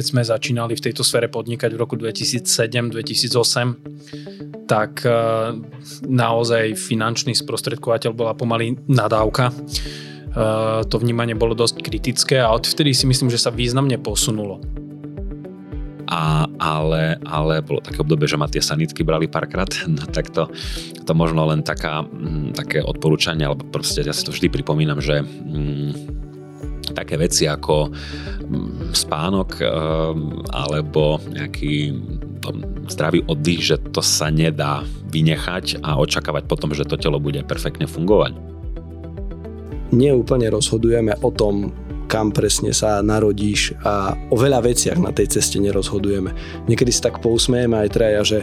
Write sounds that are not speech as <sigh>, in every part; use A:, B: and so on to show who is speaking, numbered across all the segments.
A: keď sme začínali v tejto sfére podnikať v roku 2007-2008, tak e, naozaj finančný sprostredkovateľ bola pomaly nadávka. E, to vnímanie bolo dosť kritické a odvtedy si myslím, že sa významne posunulo.
B: A, ale, ale bolo také obdobie, že ma tie sanitky brali párkrát, <laughs> no tak to, to možno len taká, m, také odporúčanie, alebo proste ja si to vždy pripomínam, že m, také veci ako spánok alebo nejaký zdravý oddych, že to sa nedá vynechať a očakávať potom, že to telo bude perfektne fungovať.
C: Neúplne rozhodujeme o tom, kam presne sa narodíš a o veľa veciach na tej ceste nerozhodujeme. Niekedy si tak pousmejeme aj traja, že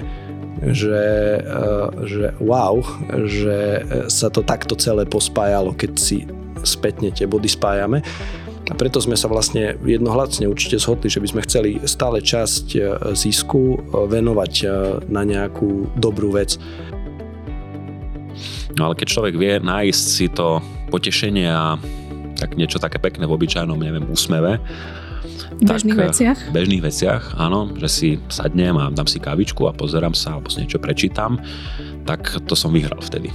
C: že, eh, že wow, že sa to takto celé pospájalo, keď si spätne tie body spájame. A preto sme sa vlastne jednohlasne určite zhodli, že by sme chceli stále časť e, zisku e, venovať e, na nejakú dobrú vec.
B: No ale keď človek vie nájsť si to potešenie a tak niečo také pekné v obyčajnom, neviem, úsmeve,
D: v bežných tak, veciach?
B: V bežných veciach, áno, že si sadnem a dám si kávičku a pozerám sa alebo si niečo prečítam, tak to som vyhral vtedy.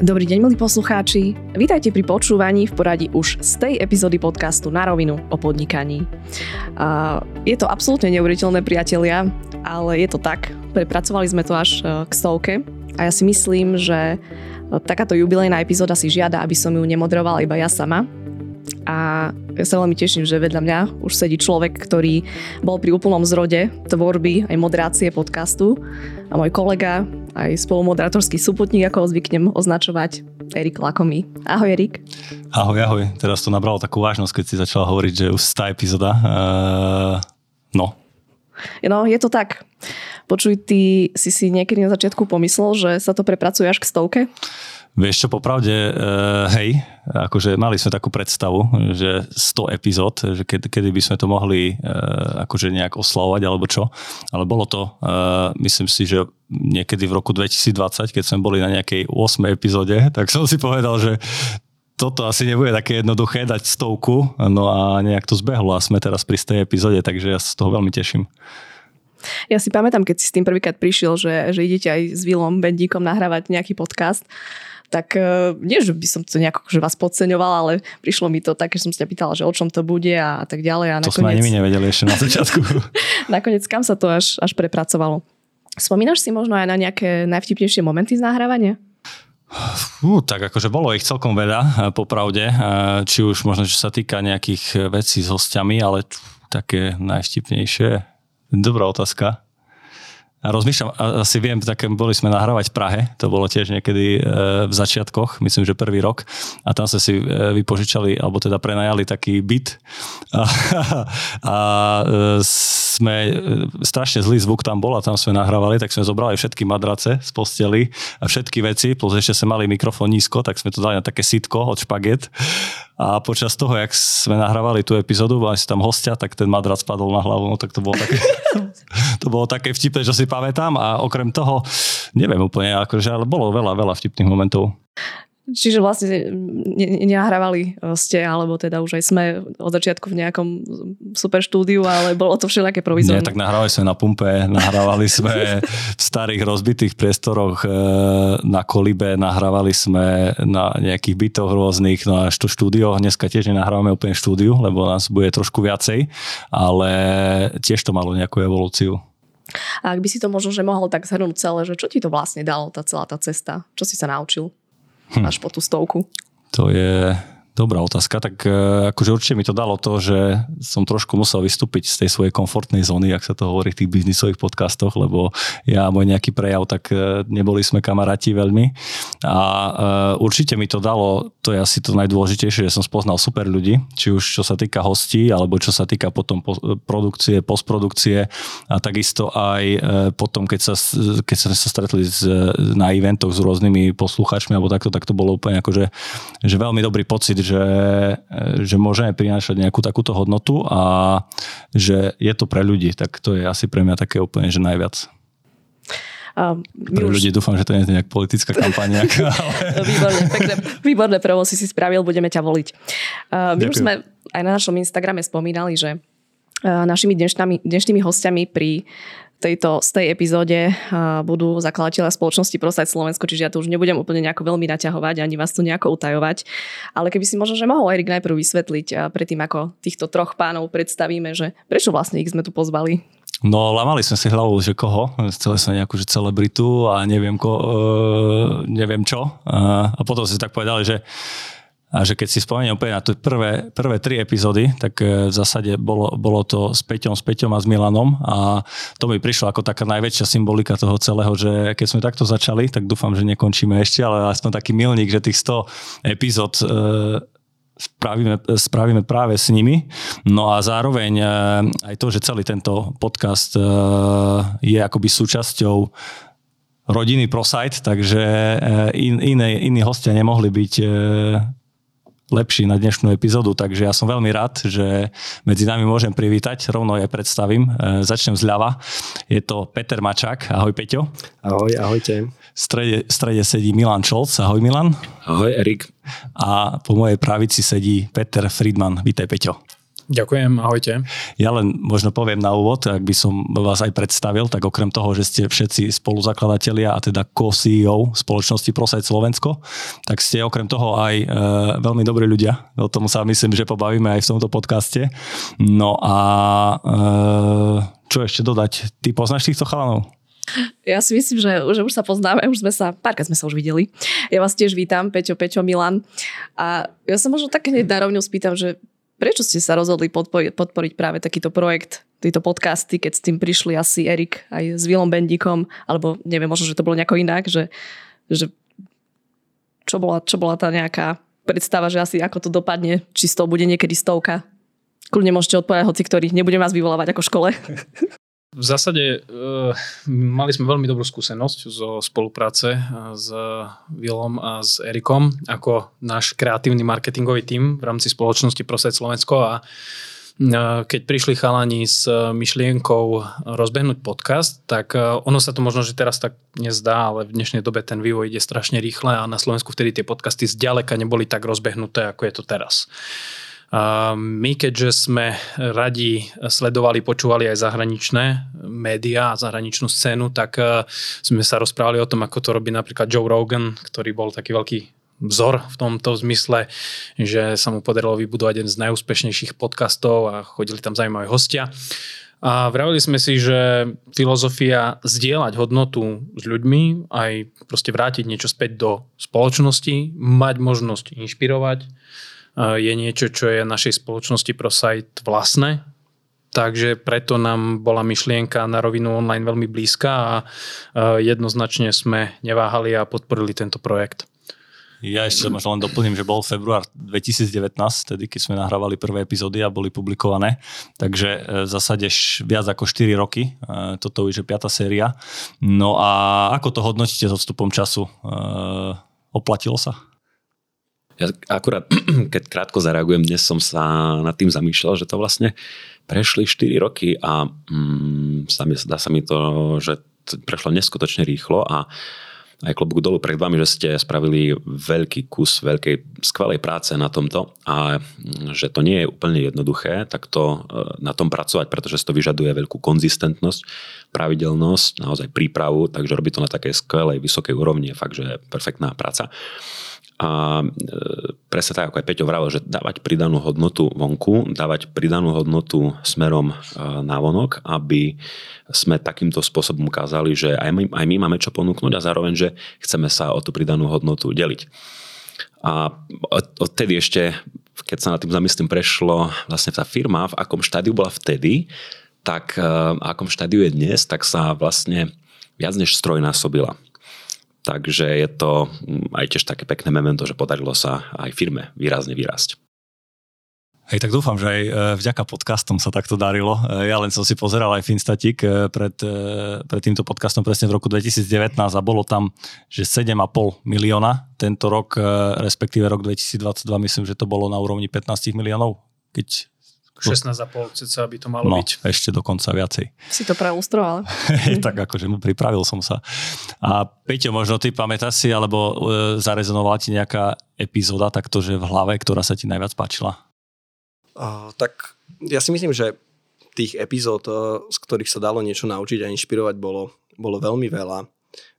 D: Dobrý deň, milí poslucháči. Vítajte pri počúvaní v poradí už z tej epizódy podcastu Na rovinu o podnikaní. Je to absolútne neuveriteľné, priatelia, ale je to tak. Prepracovali sme to až e, k stovke a ja si myslím, že e, takáto jubilejná epizóda si žiada, aby som ju nemodrovala iba ja sama, a ja sa veľmi teším, že vedľa mňa už sedí človek, ktorý bol pri úplnom zrode tvorby aj moderácie podcastu a môj kolega, aj spolumoderátorský súputník, ako ho zvyknem označovať, Erik Lakomy. Ahoj Erik.
E: Ahoj, ahoj. Teraz to nabralo takú vážnosť, keď si začala hovoriť, že už tá epizóda. Uh, no.
D: No, je to tak. Počuj, ty si si niekedy na začiatku pomyslel, že sa to prepracuje až k stovke?
E: Vieš čo, popravde, uh, hej, akože mali sme takú predstavu, že 100 epizód, že kedy, kedy by sme to mohli uh, akože nejak oslavovať alebo čo, ale bolo to, uh, myslím si, že niekedy v roku 2020, keď sme boli na nejakej 8 epizóde, tak som si povedal, že toto asi nebude také jednoduché dať stovku, no a nejak to zbehlo a sme teraz pri tej epizóde, takže ja sa z toho veľmi teším.
D: Ja si pamätám, keď si s tým prvýkrát prišiel, že, že idete aj s Vilom Bendíkom nahrávať nejaký podcast tak uh, nie, že by som to nejako že vás podceňovala, ale prišlo mi to tak, že som sa pýtala, že o čom to bude a, tak ďalej. A
E: to nakoniec, sme ani my nevedeli ešte na začiatku. <laughs>
D: nakoniec kam sa to až, až prepracovalo. Spomínaš si možno aj na nejaké najvtipnejšie momenty z nahrávania?
E: Fú, tak akože bolo ich celkom veľa, eh, popravde. Eh, či už možno, čo sa týka nejakých vecí s hostiami, ale také najvtipnejšie. Dobrá otázka. A rozmýšľam, asi viem, tak boli sme nahrávať v Prahe, to bolo tiež niekedy e, v začiatkoch, myslím, že prvý rok. A tam sme si e, vypožičali, alebo teda prenajali taký byt. <laughs> A, a e, sme, strašne zlý zvuk tam bol a tam sme nahrávali, tak sme zobrali všetky madrace z posteli a všetky veci, plus ešte sme mali mikrofón nízko, tak sme to dali na také sitko od špaget. A počas toho, jak sme nahrávali tú epizódu, mali si tam hostia, tak ten madrac spadol na hlavu, no tak to bolo také, <laughs> to bolo také vtipné, že si pamätám a okrem toho, neviem úplne, akože, ale bolo veľa, veľa vtipných momentov.
D: Čiže vlastne nenahrávali e, ste, alebo teda už aj sme od začiatku v nejakom super štúdiu, ale bolo to všelijaké provizorné.
E: Nie, tak nahrávali sme na pumpe, nahrávali sme v starých rozbitých priestoroch e, na kolibe, nahrávali sme na nejakých bytoch rôznych, no až to štúdio, dneska tiež nenahrávame úplne štúdiu, lebo nás bude trošku viacej, ale tiež to malo nejakú evolúciu.
D: A ak by si to možno, že mohol tak zhrnúť celé, že čo ti to vlastne dalo, tá celá tá cesta? Čo si sa naučil? hm. až po tú stovku?
E: To je Dobrá otázka, tak e, akože určite mi to dalo to, že som trošku musel vystúpiť z tej svojej komfortnej zóny, ak sa to hovorí v tých biznisových podcastoch, lebo ja a môj nejaký prejav, tak e, neboli sme kamaráti veľmi. A e, určite mi to dalo, to je asi to najdôležitejšie, že som spoznal super ľudí, či už čo sa týka hostí, alebo čo sa týka potom produkcie, postprodukcie a takisto aj potom, keď, sa, keď sme sa stretli na eventoch s rôznymi poslucháčmi alebo takto, tak to bolo úplne akože že veľmi dobrý pocit, že, že môžeme prinášať nejakú takúto hodnotu a že je to pre ľudí, tak to je asi pre mňa také úplne, že najviac. Pre už... ľudí dúfam, že to nie je nejak politická kampaň. <laughs>
D: ale... výborné, pekné, výborné prevo si si spravil, budeme ťa voliť. My Ďakujem. už sme aj na našom Instagrame spomínali, že našimi dnešnými, dnešnými hostiami pri tejto, z tej epizóde budú zakladateľa spoločnosti Prosať Slovensko, čiže ja to už nebudem úplne nejako veľmi naťahovať, ani vás tu nejako utajovať. Ale keby si možno, že mohol Erik najprv vysvetliť predtým, ako týchto troch pánov predstavíme, že prečo vlastne ich sme tu pozvali?
E: No, lamali sme si hlavu, že koho. Chceli sme nejakú že celebritu a neviem, ko, uh, neviem čo. Uh, a potom si tak povedali, že a že keď si spomeniem opäť na tie prvé, prvé tri epizódy, tak e, v zásade bolo, bolo to s Peťom, s Peťom a s Milanom a to mi prišlo ako taká najväčšia symbolika toho celého, že keď sme takto začali, tak dúfam, že nekončíme ešte, ale aspoň taký milník, že tých 100 epizód e, spravíme, spravíme práve s nimi. No a zároveň e, aj to, že celý tento podcast je akoby súčasťou rodiny ProSite, takže in, iné, iní hostia nemohli byť lepší na dnešnú epizódu, takže ja som veľmi rád, že medzi nami môžem privítať, rovno aj predstavím. E, začnem zľava. Je to Peter Mačák. Ahoj Peťo.
C: Ahoj, ahojte.
E: V strede, v strede sedí Milan Čolc. Ahoj Milan.
B: Ahoj Erik.
E: A po mojej pravici sedí Peter Friedman. Vítaj Peťo.
A: Ďakujem, ahojte.
E: Ja len možno poviem na úvod, ak by som vás aj predstavil, tak okrem toho, že ste všetci spoluzakladatelia a teda co-CEO spoločnosti Prosajt Slovensko, tak ste okrem toho aj e, veľmi dobrí ľudia. O tom sa myslím, že pobavíme aj v tomto podcaste. No a e, čo ešte dodať? Ty poznáš týchto chalanov?
D: Ja si myslím, že, že už sa poznáme, už sme sa, párkrát sme sa už videli. Ja vás tiež vítam, Peťo, Peťo, Milan. A ja sa možno tak hneď na rovňu spýtam, že Prečo ste sa rozhodli podporiť, podporiť práve takýto projekt, tieto podcasty, keď s tým prišli asi Erik aj s Vilom Bendíkom, alebo neviem, možno, že to bolo nejako inak, že, že čo, bola, čo bola tá nejaká predstava, že asi ako to dopadne, či z toho bude niekedy stovka. Kľudne môžete odpovedať hoci ktorých, nebudem vás vyvolávať ako škole. <laughs>
A: V zásade uh, mali sme veľmi dobrú skúsenosť zo spolupráce eh, s Vilom a s Erikom ako náš kreatívny marketingový tím v rámci spoločnosti Prosed Slovensko a uh, keď prišli chalani s myšlienkou rozbehnúť podcast, tak ono sa to možno, že teraz tak nezdá, ale v dnešnej dobe ten vývoj ide strašne rýchle a na Slovensku vtedy tie podcasty zďaleka neboli tak rozbehnuté, ako je to teraz. My, keďže sme radi sledovali, počúvali aj zahraničné médiá a zahraničnú scénu, tak e, sme sa rozprávali o tom, ako to robí napríklad Joe Rogan, ktorý bol taký veľký vzor v tomto zmysle, že sa mu podarilo vybudovať jeden z najúspešnejších podcastov a chodili tam zaujímaví hostia. A vravili sme si, že filozofia zdieľať hodnotu s ľuďmi, aj proste vrátiť niečo späť do spoločnosti, mať možnosť inšpirovať, je niečo, čo je našej spoločnosti ProSite vlastné, takže preto nám bola myšlienka na rovinu online veľmi blízka a jednoznačne sme neváhali a podporili tento projekt.
E: Ja ešte možno len doplním, že bol február 2019, tedy keď sme nahrávali prvé epizódy a boli publikované. Takže e, v zásade viac ako 4 roky. E, toto už je 5. séria. No a ako to hodnotíte s odstupom času? E, oplatilo sa?
B: Ja akurát, <clears throat> keď krátko zareagujem, dnes som sa nad tým zamýšľal, že to vlastne prešli 4 roky a mm, dá sa mi to, že prešlo neskutočne rýchlo a aj klobúk dolu pred vami, že ste spravili veľký kus veľkej skvelej práce na tomto a mm, že to nie je úplne jednoduché takto e, na tom pracovať, pretože to vyžaduje veľkú konzistentnosť, pravidelnosť, naozaj prípravu, takže robí to na takej skvelej, vysokej úrovni, je fakt, že je perfektná práca. A e, presne tak, ako aj Peťo vravel, že dávať pridanú hodnotu vonku, dávať pridanú hodnotu smerom e, na vonok, aby sme takýmto spôsobom ukázali, že aj my, aj my máme čo ponúknuť a zároveň, že chceme sa o tú pridanú hodnotu deliť. A odtedy ešte, keď sa na tým zamyslím, prešlo vlastne tá firma, v akom štádiu bola vtedy, tak e, v akom štádiu je dnes, tak sa vlastne viac než strojnásobila. Takže je to mm, aj tiež také pekné memento, že podarilo sa aj firme výrazne vyrásť.
E: Hej, tak dúfam, že aj e, vďaka podcastom sa takto darilo. E, ja len som si pozeral aj Finstatik e, pred, pred týmto podcastom presne v roku 2019 a bolo tam, že 7,5 milióna. Tento rok, respektíve rok 2022, myslím, že to bolo na úrovni 15 miliónov, keď
A: 16,5 cca by to malo
E: no,
A: byť.
E: ešte dokonca viacej.
D: Si to prelustroval. <laughs>
E: tak akože mu pripravil som sa. A Peťo, možno ty pamätáš si, alebo e, zarezonovala ti nejaká epizóda takto, že v hlave, ktorá sa ti najviac páčila?
C: Uh, tak ja si myslím, že tých epizód, z ktorých sa dalo niečo naučiť a inšpirovať, bolo, bolo veľmi veľa.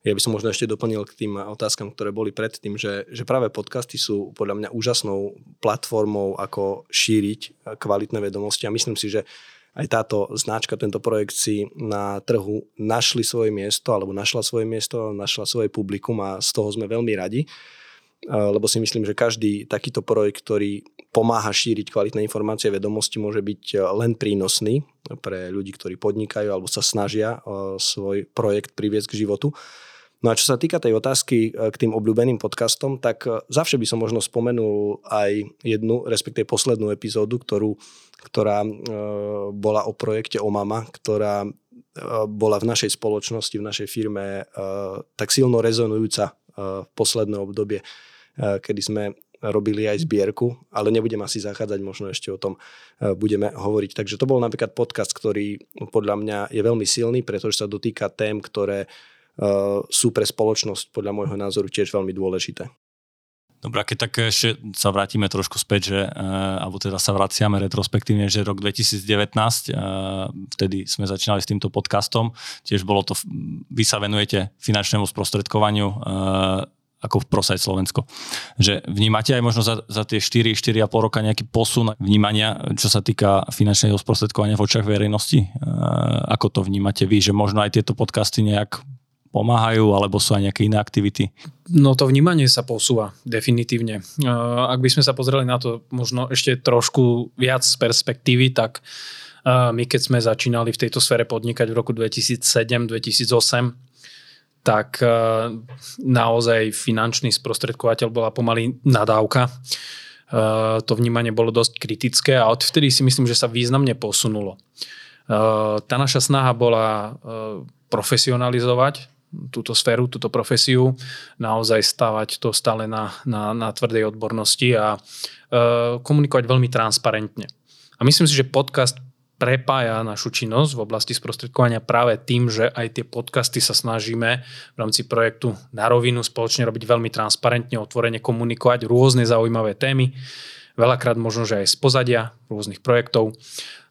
C: Ja by som možno ešte doplnil k tým otázkam, ktoré boli predtým, že, že práve podcasty sú podľa mňa úžasnou platformou, ako šíriť kvalitné vedomosti. A myslím si, že aj táto značka, tento projekt si na trhu našli svoje miesto, alebo našla svoje miesto, našla svoje publikum a z toho sme veľmi radi, lebo si myslím, že každý takýto projekt, ktorý pomáha šíriť kvalitné informácie a vedomosti, môže byť len prínosný pre ľudí, ktorí podnikajú alebo sa snažia svoj projekt priviesť k životu. No a čo sa týka tej otázky e, k tým obľúbeným podcastom, tak e, zavše by som možno spomenul aj jednu, respektíve poslednú epizódu, ktorú, ktorá e, bola o projekte Omama, ktorá bola v našej spoločnosti, v našej firme tak silno rezonujúca v posledné obdobie, kedy sme robili aj zbierku, ale nebudem asi zachádzať, možno ešte o tom budeme hovoriť. Takže to bol napríklad podcast, ktorý podľa mňa je veľmi silný, pretože sa dotýka tém, ktoré Eh, sú pre spoločnosť podľa môjho názoru tiež veľmi dôležité.
E: Dobre, keď tak ešte sa vrátime trošku späť, že, alebo teda sa vraciame retrospektívne, že rok 2019, eh, vtedy sme začínali s týmto podcastom, tiež bolo to, vy sa venujete finančnému sprostredkovaniu ako v Prosaj Slovensko. Že vnímate aj možno za, za tie 4, 4,5 roka nejaký posun vnímania, čo sa týka finančného sprostredkovania v očach verejnosti? Ako to vnímate vy, že možno aj tieto podcasty nejak pomáhajú, alebo sú aj nejaké iné aktivity?
A: No to vnímanie sa posúva, definitívne. Ak by sme sa pozreli na to možno ešte trošku viac z perspektívy, tak my keď sme začínali v tejto sfére podnikať v roku 2007-2008, tak naozaj finančný sprostredkovateľ bola pomaly nadávka. To vnímanie bolo dosť kritické a odvtedy si myslím, že sa významne posunulo. Tá naša snaha bola profesionalizovať túto sféru, túto profesiu, naozaj stavať to stále na, na, na tvrdej odbornosti a komunikovať veľmi transparentne. A myslím si, že podcast prepája našu činnosť v oblasti sprostredkovania práve tým, že aj tie podcasty sa snažíme v rámci projektu na rovinu spoločne robiť veľmi transparentne, otvorene komunikovať rôzne zaujímavé témy veľakrát možno, že aj z pozadia rôznych projektov.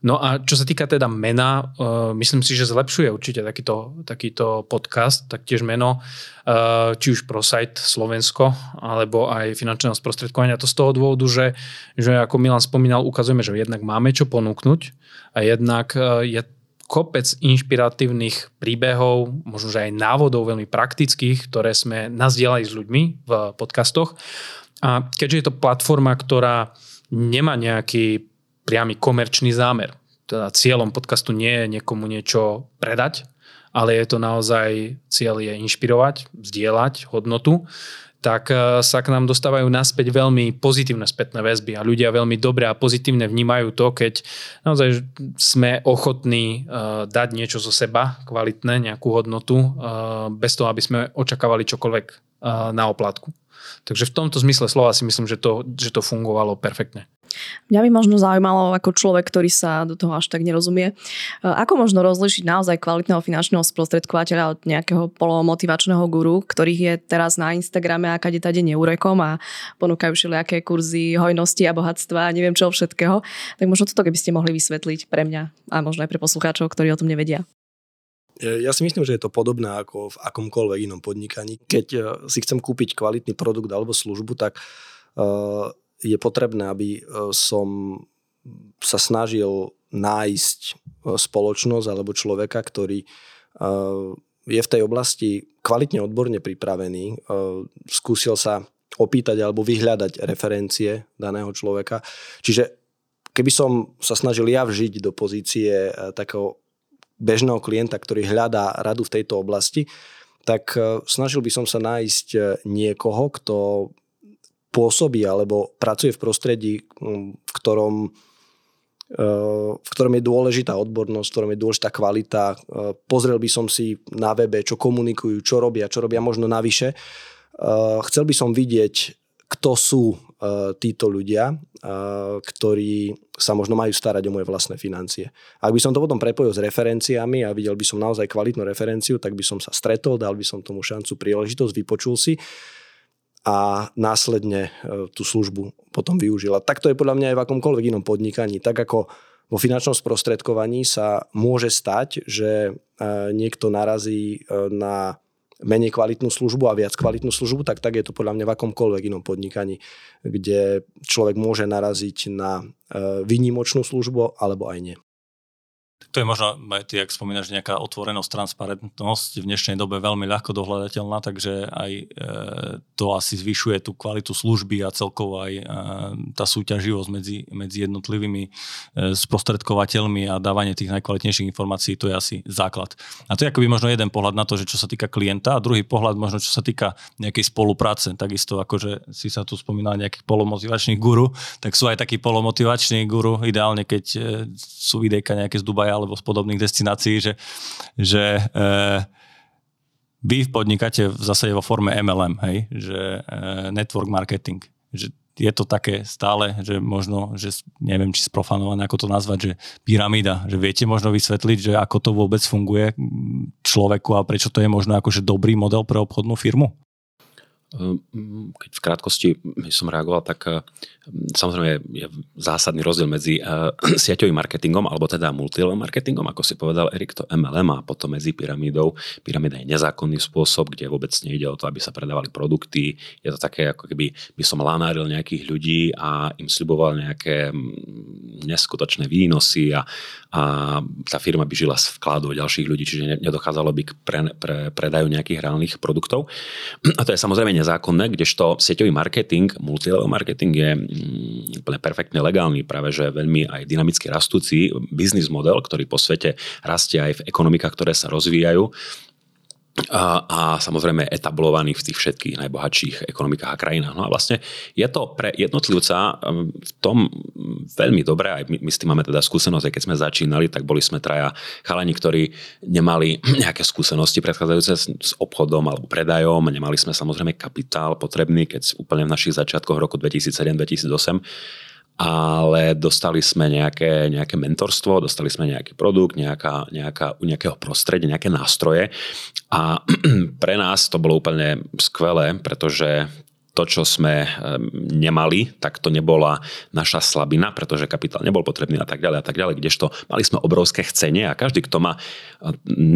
A: No a čo sa týka teda mena, uh, myslím si, že zlepšuje určite takýto, takýto podcast, taktiež meno, uh, či už pro site Slovensko, alebo aj finančného sprostredkovania. To z toho dôvodu, že, že ako Milan spomínal, ukazujeme, že jednak máme čo ponúknuť a jednak uh, je kopec inšpiratívnych príbehov, možno že aj návodov veľmi praktických, ktoré sme nazdielali s ľuďmi v podcastoch. A keďže je to platforma, ktorá nemá nejaký priamy komerčný zámer, teda cieľom podcastu nie je niekomu niečo predať, ale je to naozaj cieľ je inšpirovať, vzdielať hodnotu, tak e, sa k nám dostávajú naspäť veľmi pozitívne spätné väzby a ľudia veľmi dobre a pozitívne vnímajú to, keď naozaj sme ochotní uh, dať niečo zo seba, kvalitné, nejakú hodnotu, uh, bez toho, aby sme očakávali čokoľvek na oplatku. Takže v tomto zmysle slova si myslím, že to, že to fungovalo perfektne.
D: Mňa by možno zaujímalo ako človek, ktorý sa do toho až tak nerozumie, e, ako možno rozlišiť naozaj kvalitného finančného sprostredkovateľa od nejakého polomotivačného guru, ktorých je teraz na Instagrame a kade tade neurekom a ponúkajú všelijaké kurzy hojnosti a bohatstva a neviem čo všetkého. Tak možno toto keby ste mohli vysvetliť pre mňa a možno aj pre poslucháčov, ktorí o tom nevedia.
C: Ja si myslím, že je to podobné ako v akomkoľvek inom podnikaní. Keď e, si chcem kúpiť kvalitný produkt alebo službu, tak e, je potrebné, aby e, som sa snažil nájsť spoločnosť alebo človeka, ktorý je v tej oblasti kvalitne odborne pripravený, skúsil sa opýtať alebo vyhľadať referencie daného človeka. Čiže keby som sa snažil ja vžiť do pozície takého bežného klienta, ktorý hľadá radu v tejto oblasti, tak e, snažil by som sa nájsť e, niekoho, kto pôsobí alebo pracuje v prostredí, v ktorom, e, v ktorom je dôležitá odbornosť, v ktorom je dôležitá kvalita. Pozrel by som si na webe, čo komunikujú, čo robia, čo robia možno navyše. Chcel by som vidieť kto sú títo ľudia, ktorí sa možno majú starať o moje vlastné financie. Ak by som to potom prepojil s referenciami a videl by som naozaj kvalitnú referenciu, tak by som sa stretol, dal by som tomu šancu, príležitosť, vypočul si a následne uh, tú službu potom využila. Tak to je podľa mňa aj v akomkoľvek inom podnikaní. Tak ako vo finančnom sprostredkovaní sa môže stať, že niekto narazí na menej kvalitnú službu a viac kvalitnú službu, tak tak je to podľa mňa v akomkoľvek inom podnikaní, kde človek môže naraziť na e, výnimočnú službu alebo aj nie.
E: To je možno, aj ty, ak spomínaš, nejaká otvorenosť, transparentnosť v dnešnej dobe veľmi ľahko dohľadateľná, takže aj e, to asi zvyšuje tú kvalitu služby a celkovo aj e, tá súťaživosť medzi, medzi jednotlivými e, sprostredkovateľmi a dávanie tých najkvalitnejších informácií, to je asi základ. A to je akoby možno jeden pohľad na to, že čo sa týka klienta a druhý pohľad možno čo sa týka nejakej spolupráce. Takisto ako, že si sa tu spomínal nejakých polomotivačných guru, tak sú aj takí polomotivační guru, ideálne keď sú videjka nejaké z Dubaja alebo z podobných destinácií, že, že e, vy podnikáte v zásade vo forme MLM, hej, že e, network marketing, že je to také stále, že možno, že neviem, či sprofanované, ako to nazvať, že pyramída, že viete možno vysvetliť, že ako to vôbec funguje človeku a prečo to je možno akože dobrý model pre obchodnú firmu?
B: Ehm, keď v krátkosti som reagoval, tak ehm, samozrejme je zásadný rozdiel medzi ehm, <clears throat> sieťovým marketingom, alebo teda multilevel marketingom, ako si povedal Erik, to MLM a potom medzi pyramídou. Pyramída je nezákonný spôsob, kde vôbec nejde o to, aby sa predávali produkty. Je to také, ako keby by som lanáril nejakých ľudí a im sľuboval nejaké neskutočné výnosy a, a tá firma by žila z vkladu ďalších ľudí, čiže nedochádzalo by k pre, pre, predaju nejakých reálnych produktov. <clears throat> A to je samozrejme nezákonné, kdežto sieťový marketing, multilevel marketing je mm, úplne perfektne legálny, práve že veľmi aj dynamicky rastúci biznis model, ktorý po svete rastie aj v ekonomikách, ktoré sa rozvíjajú a, a samozrejme etablovaný v tých všetkých najbohatších ekonomikách a krajinách. No a vlastne je to pre jednotlivca um, v tom veľmi dobré, aj my, my s tým máme teda skúsenosť, aj keď sme začínali, tak boli sme traja chalani, ktorí nemali <clears throat> nejaké skúsenosti predchádzajúce s, s obchodom alebo predajom, nemali sme samozrejme kapitál potrebný, keď úplne v našich začiatkoch roku 2007-2008 ale dostali sme nejaké, nejaké mentorstvo, dostali sme nejaký produkt, nejaká, nejaká, nejakého prostredia, nejaké nástroje. A <clears throat> pre nás to bolo úplne skvelé, pretože to, čo sme nemali, tak to nebola naša slabina, pretože kapitál nebol potrebný a tak ďalej a tak ďalej, kdežto mali sme obrovské chcenie a každý, kto má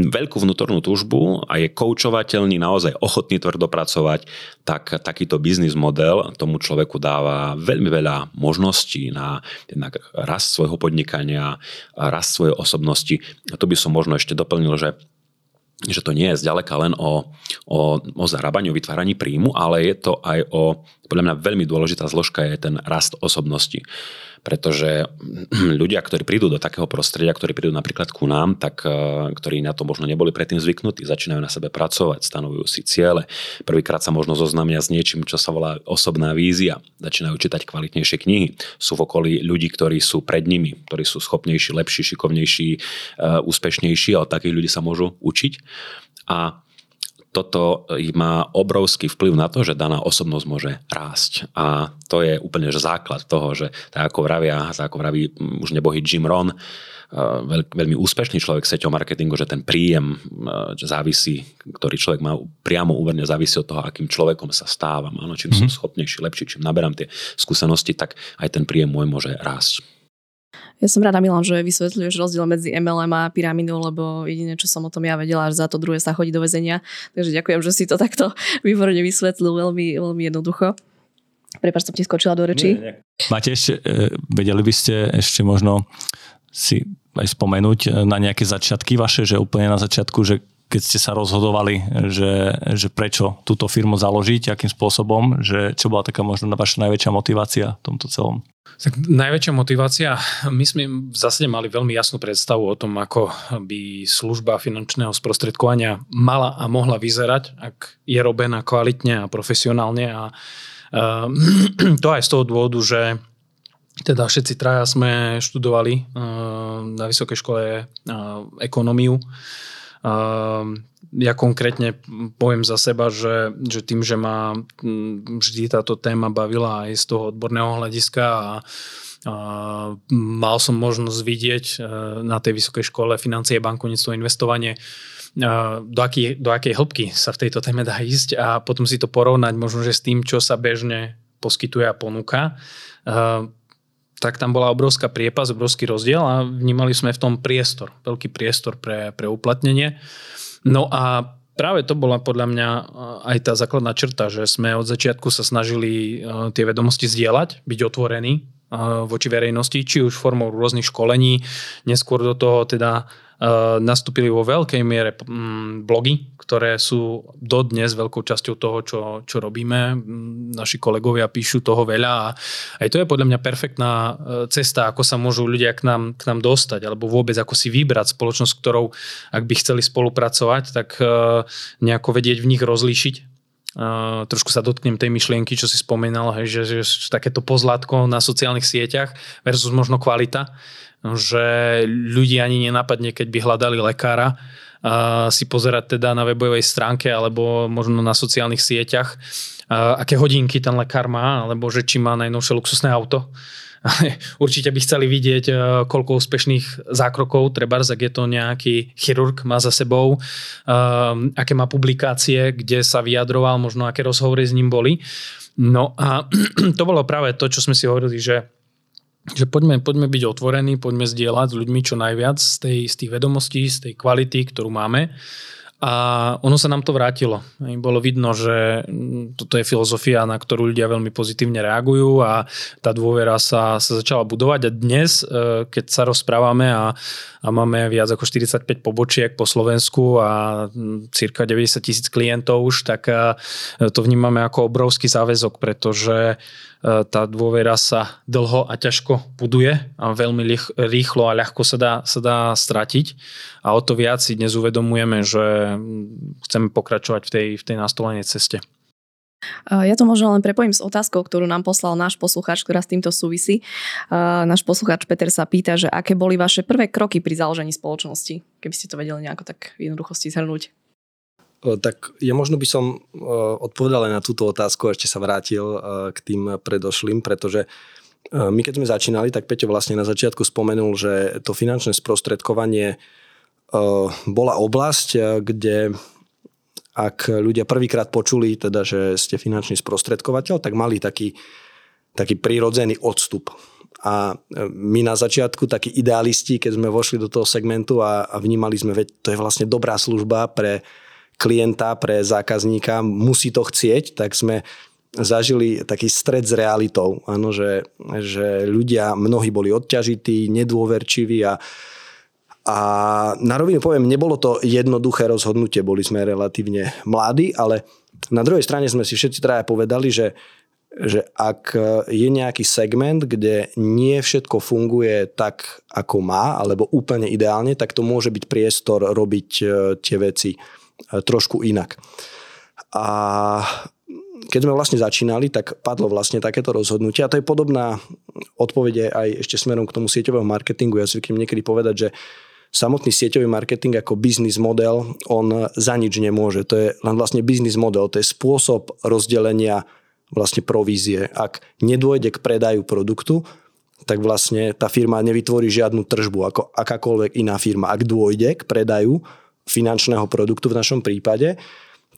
B: veľkú vnútornú túžbu a je koučovateľný, naozaj ochotný tvrdo pracovať, tak takýto biznis model tomu človeku dáva veľmi veľa možností na jednak rast svojho podnikania, rast svojej osobnosti. A to by som možno ešte doplnil, že že to nie je zďaleka len o, o, o zarábaní, o vytváraní príjmu, ale je to aj o, podľa mňa veľmi dôležitá zložka je ten rast osobnosti pretože <clears throat> ľudia, ktorí prídu do takého prostredia, ktorí prídu napríklad ku nám, tak eh, ktorí na to možno neboli predtým zvyknutí, začínajú na sebe pracovať, stanovujú si ciele, prvýkrát sa možno zoznámia s niečím, čo sa volá osobná vízia, začínajú čítať kvalitnejšie knihy, sú v okolí ľudí, ktorí sú pred nimi, ktorí sú schopnejší, lepší, šikovnejší, eh, úspešnejší a od takých ľudí sa môžu učiť. A toto má obrovský vplyv na to, že daná osobnosť môže rásť. A to je úplne že základ toho, že tak ako vravia, tak ako vraví už nebohý Jim Ron, veľ, veľmi úspešný človek seťou marketingu, že ten príjem závisí, ktorý človek má priamo úverne závisí od toho, akým človekom sa stávam. Áno, čím mm-hmm. som schopnejší, lepší, čím naberám tie skúsenosti, tak aj ten príjem môj môže rásť.
D: Ja som rada, Milan, že vysvetľuješ rozdiel medzi MLM a pyramidou, lebo jediné, čo som o tom ja vedela, že za to druhé sa chodí do väzenia. Takže ďakujem, že si to takto výborne vysvetlil veľmi, veľmi jednoducho. Prepač, som ti skočila do reči.
E: Máte ešte, e, vedeli by ste ešte možno si aj spomenúť e, na nejaké začiatky vaše, že úplne na začiatku, že keď ste sa rozhodovali, že, že prečo túto firmu založiť, akým spôsobom, že čo bola taká možno vaša najväčšia motivácia v tomto celom?
A: Tak najväčšia motivácia, my sme v zásade mali veľmi jasnú predstavu o tom, ako by služba finančného sprostredkovania mala a mohla vyzerať, ak je robená kvalitne a profesionálne a uh, <clears throat> to aj z toho dôvodu, že teda všetci traja sme študovali uh, na vysokej škole uh, ekonómiu ja konkrétne poviem za seba, že, že tým, že ma vždy táto téma bavila aj z toho odborného hľadiska a, a mal som možnosť vidieť e, na tej vysokej škole financie, bankovníctvo, investovanie, e, do, aký, do akej hĺbky sa v tejto téme dá ísť a potom si to porovnať možno, že s tým, čo sa bežne poskytuje a ponúka. E, tak tam bola obrovská priepas, obrovský rozdiel a vnímali sme v tom priestor, veľký priestor pre, pre uplatnenie. No a práve to bola podľa mňa eh, aj tá základná črta, že sme od začiatku sa snažili eh, tie vedomosti zdieľať, byť otvorení voči verejnosti, či už formou rôznych školení, neskôr do toho teda nastúpili vo veľkej miere mm, blogy, ktoré sú dodnes veľkou časťou toho, čo, čo robíme. Mm, naši kolegovia píšu toho veľa a aj to je podľa mňa perfektná e, cesta, ako sa môžu ľudia k nám, k nám dostať, alebo vôbec ako si vybrať spoločnosť, ktorou ak by chceli spolupracovať, tak e, nejako vedieť v nich rozlíšiť Uh, trošku sa dotknem tej myšlienky, čo si spomínal, hej, že, že, takéto pozlátko na sociálnych sieťach versus možno kvalita že ľudí ani nenapadne, keď by hľadali lekára, a si pozerať teda na webovej stránke alebo možno na sociálnych sieťach, aké hodinky ten lekár má, alebo že či má najnovšie luxusné auto. Určite by chceli vidieť, koľko úspešných zákrokov, treba ak je to nejaký chirurg, má za sebou, aké má publikácie, kde sa vyjadroval, možno aké rozhovory s ním boli. No a <clears throat> to bolo práve to, čo sme si hovorili, že že poďme, poďme byť otvorení, poďme zdieľať s ľuďmi čo najviac z, tej, z tých vedomostí, z tej kvality, ktorú máme. A ono sa nám to vrátilo. Bolo vidno, že toto je filozofia, na ktorú ľudia veľmi pozitívne reagujú a tá dôvera sa, sa začala budovať. A dnes, e, keď sa rozprávame a, a máme viac ako 45 pobočiek po Slovensku a cirka 90 tisíc klientov už, tak e, to vnímame ako obrovský záväzok, pretože tá dôvera sa dlho a ťažko buduje a veľmi rýchlo a ľahko sa dá, sa dá stratiť. A o to viac si dnes uvedomujeme, že chceme pokračovať v tej, v tej nastolenej ceste.
D: E, ja to možno len prepojím s otázkou, ktorú nám poslal náš poslucháč, ktorá s týmto súvisí. E, náš poslucháč Peter sa pýta, že aké boli vaše prvé kroky pri založení spoločnosti, keby ste to vedeli nejako tak v jednoduchosti zhrnúť.
C: E, tak ja možno by som e, odpovedal aj na túto otázku ešte sa vrátil e, k tým predošlým, pretože my keď sme začínali, tak Peťo vlastne na začiatku spomenul, že to finančné sprostredkovanie bola oblasť, kde ak ľudia prvýkrát počuli, teda, že ste finančný sprostredkovateľ, tak mali taký, taký prírodzený odstup. A my na začiatku, takí idealisti, keď sme vošli do toho segmentu a, a vnímali sme, veď to je vlastne dobrá služba pre klienta, pre zákazníka, musí to chcieť, tak sme zažili taký stred s realitou. Áno, že, že ľudia, mnohí boli odťažití, nedôverčiví a, a na rovinu poviem, nebolo to jednoduché rozhodnutie, boli sme relatívne mladí, ale na druhej strane sme si všetci traja povedali, že, že ak je nejaký segment, kde nie všetko funguje tak, ako má, alebo úplne ideálne, tak to môže byť priestor robiť e, tie veci trošku inak. A keď sme vlastne začínali, tak padlo vlastne takéto rozhodnutie a to je podobná odpovede aj ešte smerom k tomu sieťového marketingu. Ja zvyknem niekedy povedať, že samotný sieťový marketing ako biznis model, on za nič nemôže. To je len vlastne biznis model, to je spôsob rozdelenia vlastne provízie. Ak nedôjde k predaju produktu, tak vlastne tá firma nevytvorí žiadnu tržbu ako akákoľvek iná firma. Ak dôjde k predaju, finančného produktu v našom prípade,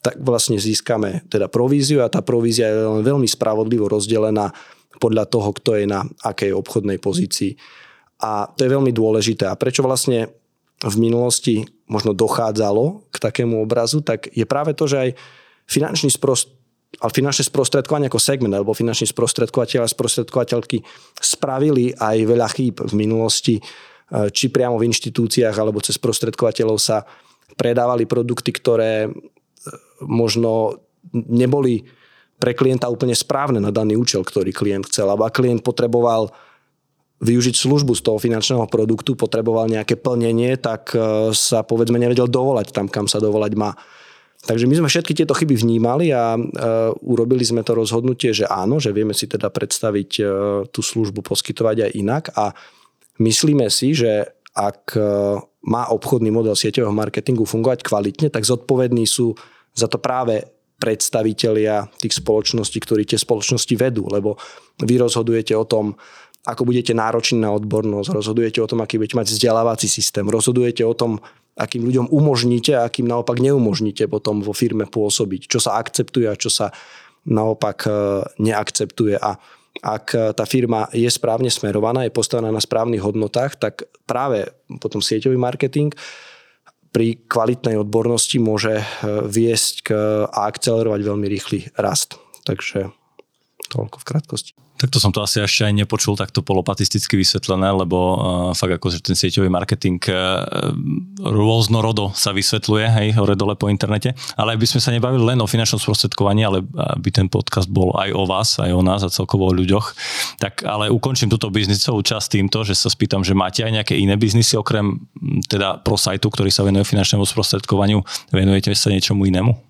C: tak vlastne získame teda províziu a tá provízia je len veľmi spravodlivo rozdelená podľa toho, kto je na akej obchodnej pozícii. A to je veľmi dôležité. A prečo vlastne v minulosti možno dochádzalo k takému obrazu, tak je práve to, že aj finančný sprost, ale finančné sprostredkovanie ako segment alebo finanční sprostredkovateľ a sprostredkovateľky spravili aj veľa chýb v minulosti, či priamo v inštitúciách alebo cez sprostredkovateľov sa predávali produkty, ktoré e, možno neboli pre klienta úplne správne na daný účel, ktorý klient chcel. Ak klient potreboval využiť službu z toho finančného produktu, potreboval nejaké plnenie, tak e, sa povedzme nevedel dovolať tam, kam sa dovolať má. Takže my sme všetky tieto chyby vnímali a uh, urobili sme to rozhodnutie, že áno, že vieme si teda predstaviť uh, tú službu poskytovať aj inak a myslíme si, že ak má obchodný model sieťového marketingu fungovať kvalitne, tak zodpovední sú za to práve predstavitelia tých spoločností, ktorí tie spoločnosti vedú, lebo vy rozhodujete o tom, ako budete nároční na odbornosť, rozhodujete o tom, aký budete mať vzdelávací systém, rozhodujete o tom, akým ľuďom umožníte a akým naopak neumožníte potom vo firme pôsobiť, čo sa akceptuje a čo sa naopak e, neakceptuje. A ak tá firma je správne smerovaná, je postavená na správnych hodnotách, tak práve potom sieťový marketing pri kvalitnej odbornosti môže e, viesť k, a akcelerovať veľmi rýchly rast. Takže toľko v krátkosti.
E: Takto som to asi ešte aj nepočul takto polopatisticky vysvetlené, lebo uh, fakt ako, že ten sieťový marketing uh, rôznorodo sa vysvetľuje, hej, hore dole po internete. Ale aby sme sa nebavili len o finančnom sprostredkovaní, ale aby ten podcast bol aj o vás, aj o nás a celkovo o ľuďoch. Tak ale ukončím túto biznisovú časť týmto, že sa spýtam, že máte aj nejaké iné biznisy okrem teda pro sajtu, ktorý sa venuje finančnému sprostredkovaniu, venujete sa niečomu inému?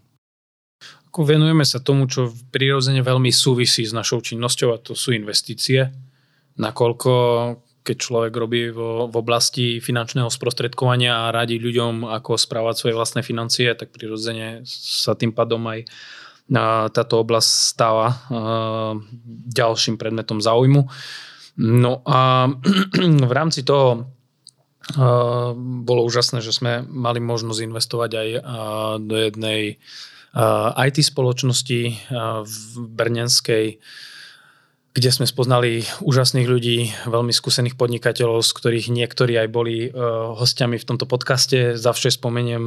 A: Ako venujeme sa tomu, čo prirodzene veľmi súvisí s našou činnosťou a to sú investície. Nakoľko keď človek robí vo, v oblasti finančného sprostredkovania a radí ľuďom, ako správať svoje vlastné financie, tak prirodzene sa tým pádom aj táto oblasť stáva ďalším predmetom záujmu. No a <clears throat> v rámci toho bolo úžasné, že sme mali možnosť investovať aj do jednej IT spoločnosti v Brnenskej, kde sme spoznali úžasných ľudí, veľmi skúsených podnikateľov, z ktorých niektorí aj boli hostiami v tomto podcaste. Zavše spomeniem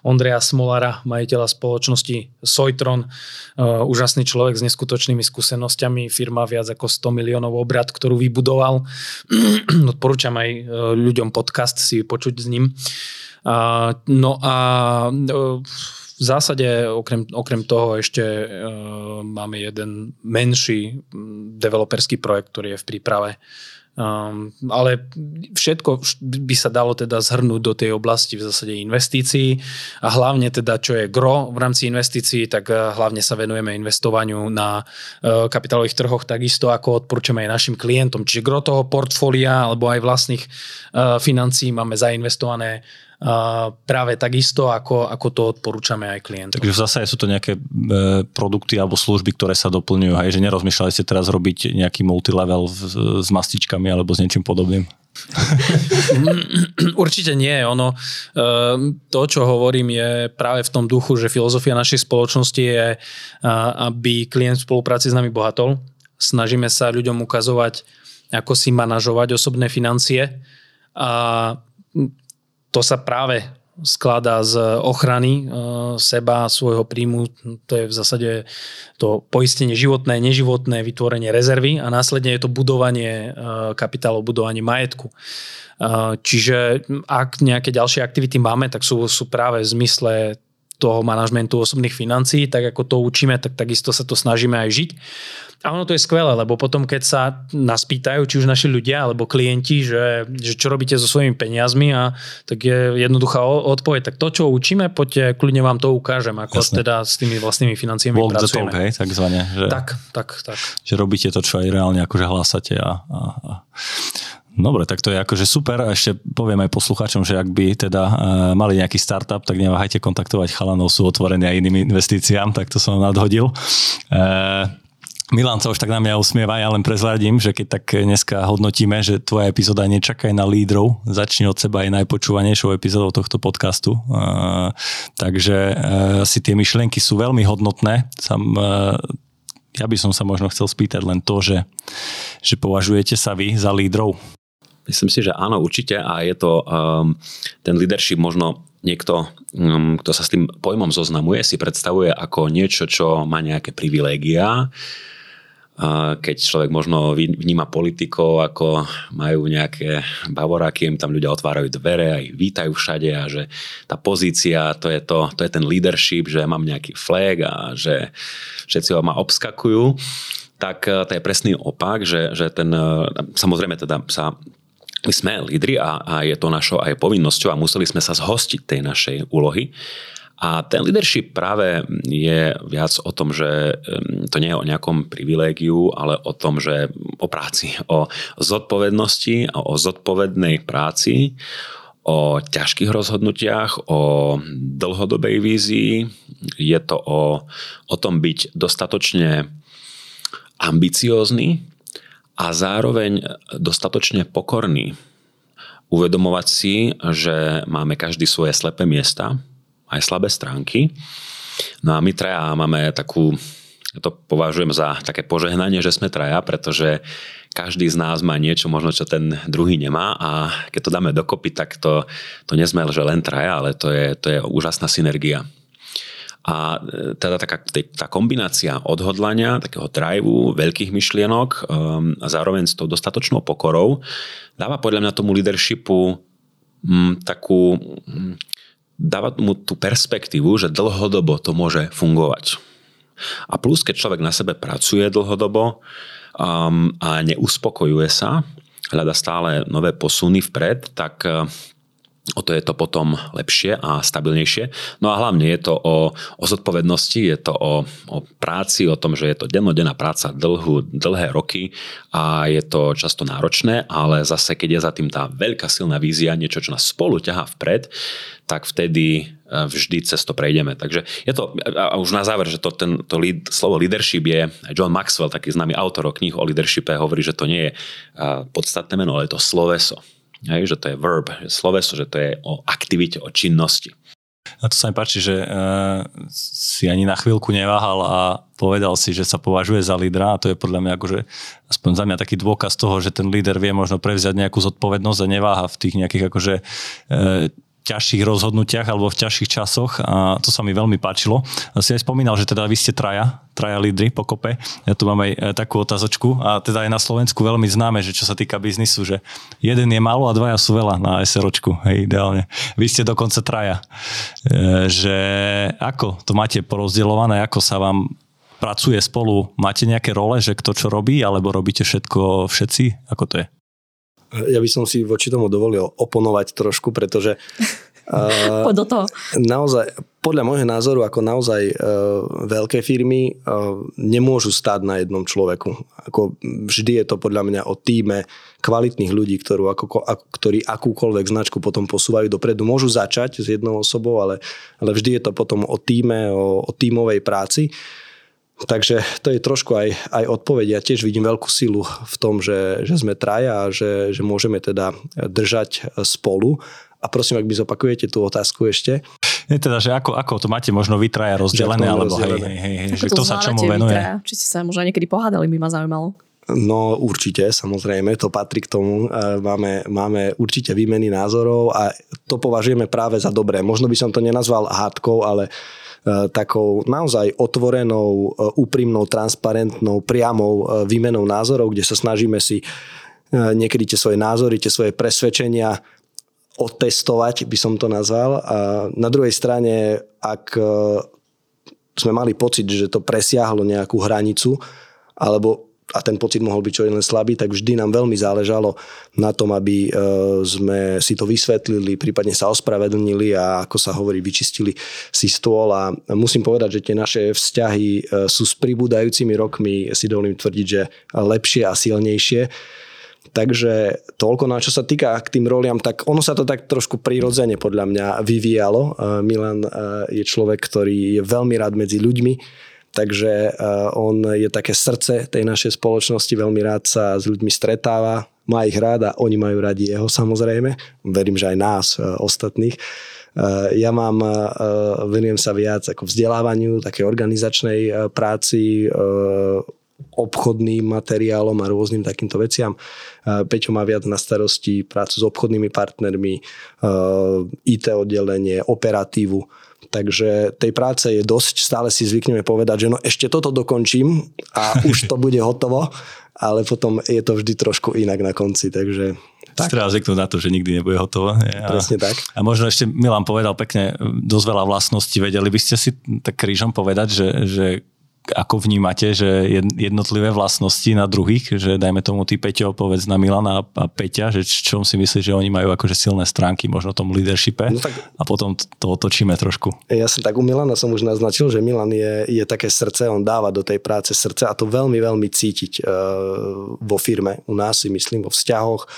A: Ondreja Smolara, majiteľa spoločnosti Soitron, úžasný človek s neskutočnými skúsenosťami, firma viac ako 100 miliónov obrad, ktorú vybudoval. <clears throat> Odporúčam aj ľuďom podcast si počuť s ním. No a v zásade okrem, okrem toho ešte uh, máme jeden menší developerský projekt, ktorý je v príprave. Um, ale všetko by sa dalo teda zhrnúť do tej oblasti v zásade investícií a hlavne teda, čo je gro v rámci investícií, tak uh, hlavne sa venujeme investovaniu na uh, kapitálových trhoch takisto, ako odporúčame aj našim klientom. Čiže gro toho portfólia alebo aj vlastných uh, financií máme zainvestované práve takisto, ako, ako to odporúčame aj klientom.
E: Takže v zásade sú to nejaké e, produkty alebo služby, ktoré sa doplňujú, hej, že nerozmýšľali ste teraz robiť nejaký multilevel s mastičkami alebo s niečím podobným? <laughs>
A: Určite nie. Ono, e, to, čo hovorím, je práve v tom duchu, že filozofia našej spoločnosti je, aby klient v spolupráci s nami bohatol. Snažíme sa ľuďom ukazovať, ako si manažovať osobné financie a to sa práve skladá z ochrany e, seba, svojho príjmu, to je v zásade to poistenie životné, neživotné, vytvorenie rezervy a následne je to budovanie e, kapitálu, budovanie majetku. E, čiže ak nejaké ďalšie aktivity máme, tak sú, sú práve v zmysle toho manažmentu osobných financií, tak ako to učíme, tak takisto sa to snažíme aj žiť. A ono to je skvelé, lebo potom, keď sa nás pýtajú, či už naši ľudia alebo klienti, že, že čo robíte so svojimi peniazmi a tak je jednoduchá odpoveď, tak to, čo učíme, poďte, kľudne vám to ukážem, ako Jasne. teda s tými vlastnými financiami Walk pracujeme.
E: Talk, hej. Že,
A: tak, tak, tak.
E: Že robíte to, čo aj reálne akože hlásate a, a, a Dobre, tak to je akože super. Ešte poviem aj poslucháčom, že ak by teda uh, mali nejaký startup, tak neváhajte kontaktovať chalanov, sú otvorení aj iným investíciám, tak to som nadhodil. Uh, Milan sa už tak na mňa usmieva, ja len prezradím, že keď tak dneska hodnotíme, že tvoja epizóda nečakaj na lídrov, začni od seba aj najpočúvanejšou epizódou tohto podcastu. Uh, takže uh, si tie myšlienky sú veľmi hodnotné. Sam, uh, ja by som sa možno chcel spýtať len to, že, že považujete sa vy za lídrov?
B: Myslím si, že áno, určite. A je to um, ten leadership možno niekto, um, kto sa s tým pojmom zoznamuje, si predstavuje ako niečo, čo má nejaké privilégia, keď človek možno vníma politikov, ako majú nejaké bavoráky, im tam ľudia otvárajú dvere a ich vítajú všade a že tá pozícia, to je, to, to je ten leadership, že mám nejaký flag a že všetci ho ma obskakujú, tak to je presný opak, že, že ten, samozrejme teda sa sme lídri a, a je to našou aj povinnosťou a museli sme sa zhostiť tej našej úlohy. A ten leadership práve je viac o tom, že to nie je o nejakom privilégiu, ale o tom, že o práci, o zodpovednosti, o zodpovednej práci, o ťažkých rozhodnutiach, o dlhodobej vízii. Je to o, o tom byť dostatočne ambiciózny a zároveň dostatočne pokorný. Uvedomovať si, že máme každý svoje slepé miesta, aj slabé stránky. No a my traja máme takú, ja to považujem za také požehnanie, že sme traja, pretože každý z nás má niečo možno, čo ten druhý nemá a keď to dáme dokopy, tak to, to nezme, že len traja, ale to je, to je úžasná synergia. A e, teda taká, tá kombinácia odhodlania, takého driveu, veľkých myšlienok um, a zároveň s tou dostatočnou pokorou dáva podľa mňa tomu leadershipu um, takú, um, dáva mu tú perspektívu, že dlhodobo to môže fungovať. A plus, keď človek na sebe pracuje dlhodobo, um, a neuspokojuje sa, hľada stále nové posuny vpred, tak uh, o to je to potom lepšie a stabilnejšie. No a hlavne je to o, o zodpovednosti, je to o, o práci, o tom, že je to dennodenná práca dlhú, dlhé roky a je to často náročné, ale zase keď je za tým tá veľká silná vízia, niečo, čo nás spolu ťahá vpred, tak vtedy e, vždy cez to prejdeme. Takže je to, a už na záver, že to, ten, to lead, slovo leadership je, John Maxwell, taký známy autor o knih o leadershipe, hovorí, že to nie je podstatné meno, ale je to sloveso. Hej, že to je verb, že sloveso, že to je o aktivite, o činnosti.
E: A to sa mi páči, že uh, si ani na chvíľku neváhal a povedal si, že sa považuje za lídra a to je podľa mňa akože aspoň za mňa taký dôkaz toho, že ten líder vie možno prevziať nejakú zodpovednosť a neváha v tých nejakých akože uh, ťažších rozhodnutiach alebo v ťažších časoch a to sa mi veľmi páčilo. Si aj spomínal, že teda vy ste traja, traja lídry po kope. Ja tu mám aj e, takú otázočku a teda aj na Slovensku veľmi známe, že čo sa týka biznisu, že jeden je málo a dvaja sú veľa na SROčku, hej, ideálne. Vy ste dokonca traja. E, že ako to máte porozdeľované, ako sa vám pracuje spolu, máte nejaké role, že kto čo robí, alebo robíte všetko všetci? Ako to je?
C: Ja by som si voči tomu dovolil oponovať trošku, pretože <laughs>
D: uh, do toho.
C: naozaj, podľa môjho názoru, ako naozaj uh, veľké firmy uh, nemôžu stáť na jednom človeku. Ako vždy je to podľa mňa o týme kvalitných ľudí, ktorú, ako, ako, ktorí akúkoľvek značku potom posúvajú dopredu. Môžu začať s jednou osobou, ale, ale vždy je to potom o týme, o, o tímovej práci. Takže to je trošku aj, aj odpoveď. Ja tiež vidím veľkú silu v tom, že, že sme traja a že, že môžeme teda držať spolu. A prosím, ak by zopakujete tú otázku ešte.
E: Je teda, že ako, ako to máte možno vy traja rozdelené, alebo rozdelené. hej, hej, hej, že kto sa čomu venuje? Traja?
D: Či ste sa možno niekedy pohádali, by ma zaujímalo.
C: No určite, samozrejme, to patrí k tomu. E, máme, máme určite výmeny názorov a to považujeme práve za dobré. Možno by som to nenazval hádkou, ale E, takou naozaj otvorenou, e, úprimnou, transparentnou, priamou e, výmenou názorov, kde sa snažíme si niekedy tie svoje názory, tie svoje presvedčenia otestovať, by som to nazval. A na druhej strane, ak sme mali pocit, že to presiahlo nejakú hranicu, alebo a ten pocit mohol byť čo len slabý, tak vždy nám veľmi záležalo na tom, aby e, sme si to vysvetlili, prípadne sa ospravedlnili a ako sa hovorí, vyčistili si stôl a musím povedať, že tie naše vzťahy e, sú s pribúdajúcimi rokmi, si dovolím tvrdiť, že lepšie a silnejšie. Takže toľko, na no čo sa týka k tým roliam, tak ono sa to tak trošku prirodzene podľa mňa vyvíjalo. E, Milan je človek, ktorý je veľmi rád medzi ľuďmi, Takže eh, on je také srdce tej našej spoločnosti, veľmi rád sa s ľuďmi stretáva, má ich rád a oni majú radi jeho samozrejme. Verím, že aj nás, eh, ostatných. Eh, ja mám, venujem sa viac ako vzdelávaniu, také organizačnej práci, obchodným materiálom a rôznym takýmto veciam. Peťo má viac na starosti prácu s obchodnými partnermi, IT oddelenie, operatívu Takže tej práce je dosť, stále si zvykneme povedať, že no ešte toto dokončím a <laughs> už to bude hotovo, ale potom je to vždy trošku inak na konci, takže
E: tak. Treba zvyknúť na to, že nikdy nebude hotovo.
C: A, Presne tak.
E: A možno ešte Milan povedal pekne dosť veľa vlastností. Vedeli by ste si tak krížom povedať, že, že ako vnímate, že jednotlivé vlastnosti na druhých, že dajme tomu ty Peťo, povedz na Milana a Peťa, že čom si myslíš, že oni majú akože silné stránky možno tom leadershipe? No tak, a potom to otočíme trošku.
C: Ja som tak u Milana som už naznačil, že Milan je, je také srdce, on dáva do tej práce srdce a to veľmi, veľmi cítiť uh, vo firme, u nás si myslím, vo vzťahoch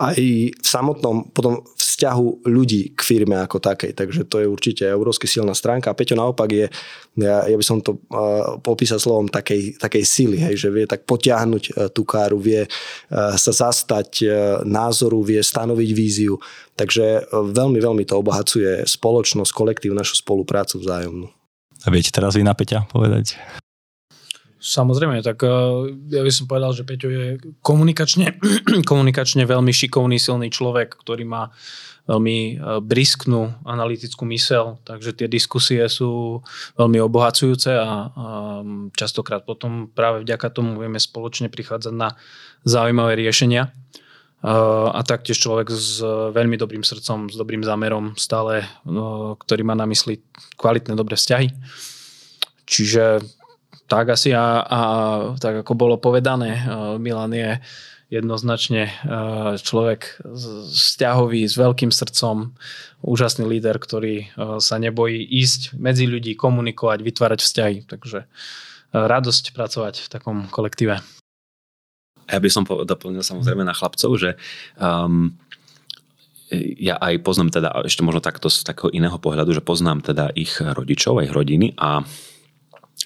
C: aj v samotnom potom vzťahu ľudí k firme ako takej. Takže to je určite európsky silná stránka. A Peťo naopak je, ja, ja by som to uh, popísal slovom takej, takej sily, hej, že vie tak potiahnuť uh, tú káru, vie uh, sa zastať uh, názoru, vie stanoviť víziu. Takže uh, veľmi, veľmi to obohacuje spoločnosť, kolektív, našu spoluprácu vzájomnú.
E: A viete teraz vy na Peťa povedať?
A: Samozrejme, tak uh, ja by som povedal, že Peťo je komunikačne, <clears throat> komunikačne veľmi šikovný, silný človek, ktorý má veľmi uh, brisknú analytickú mysel, takže tie diskusie sú veľmi obohacujúce a, a častokrát potom práve vďaka tomu vieme spoločne prichádzať na zaujímavé riešenia. Uh, a taktiež človek s veľmi dobrým srdcom, s dobrým zámerom stále, ktorý má na mysli kvalitné, dobré vzťahy. Čiže tak asi a, a tak ako bolo povedané, e, Milan je jednoznačne e, človek vzťahový, s veľkým srdcom, úžasný líder, ktorý e, sa nebojí ísť medzi ľudí, komunikovať, vytvárať vzťahy. Takže radosť pracovať v takom kolektíve.
B: Ja by som doplnil samozrejme na chlapcov, že um, ja aj poznám teda, ešte možno takto z takého iného pohľadu, že poznám teda ich rodičov, ich rodiny a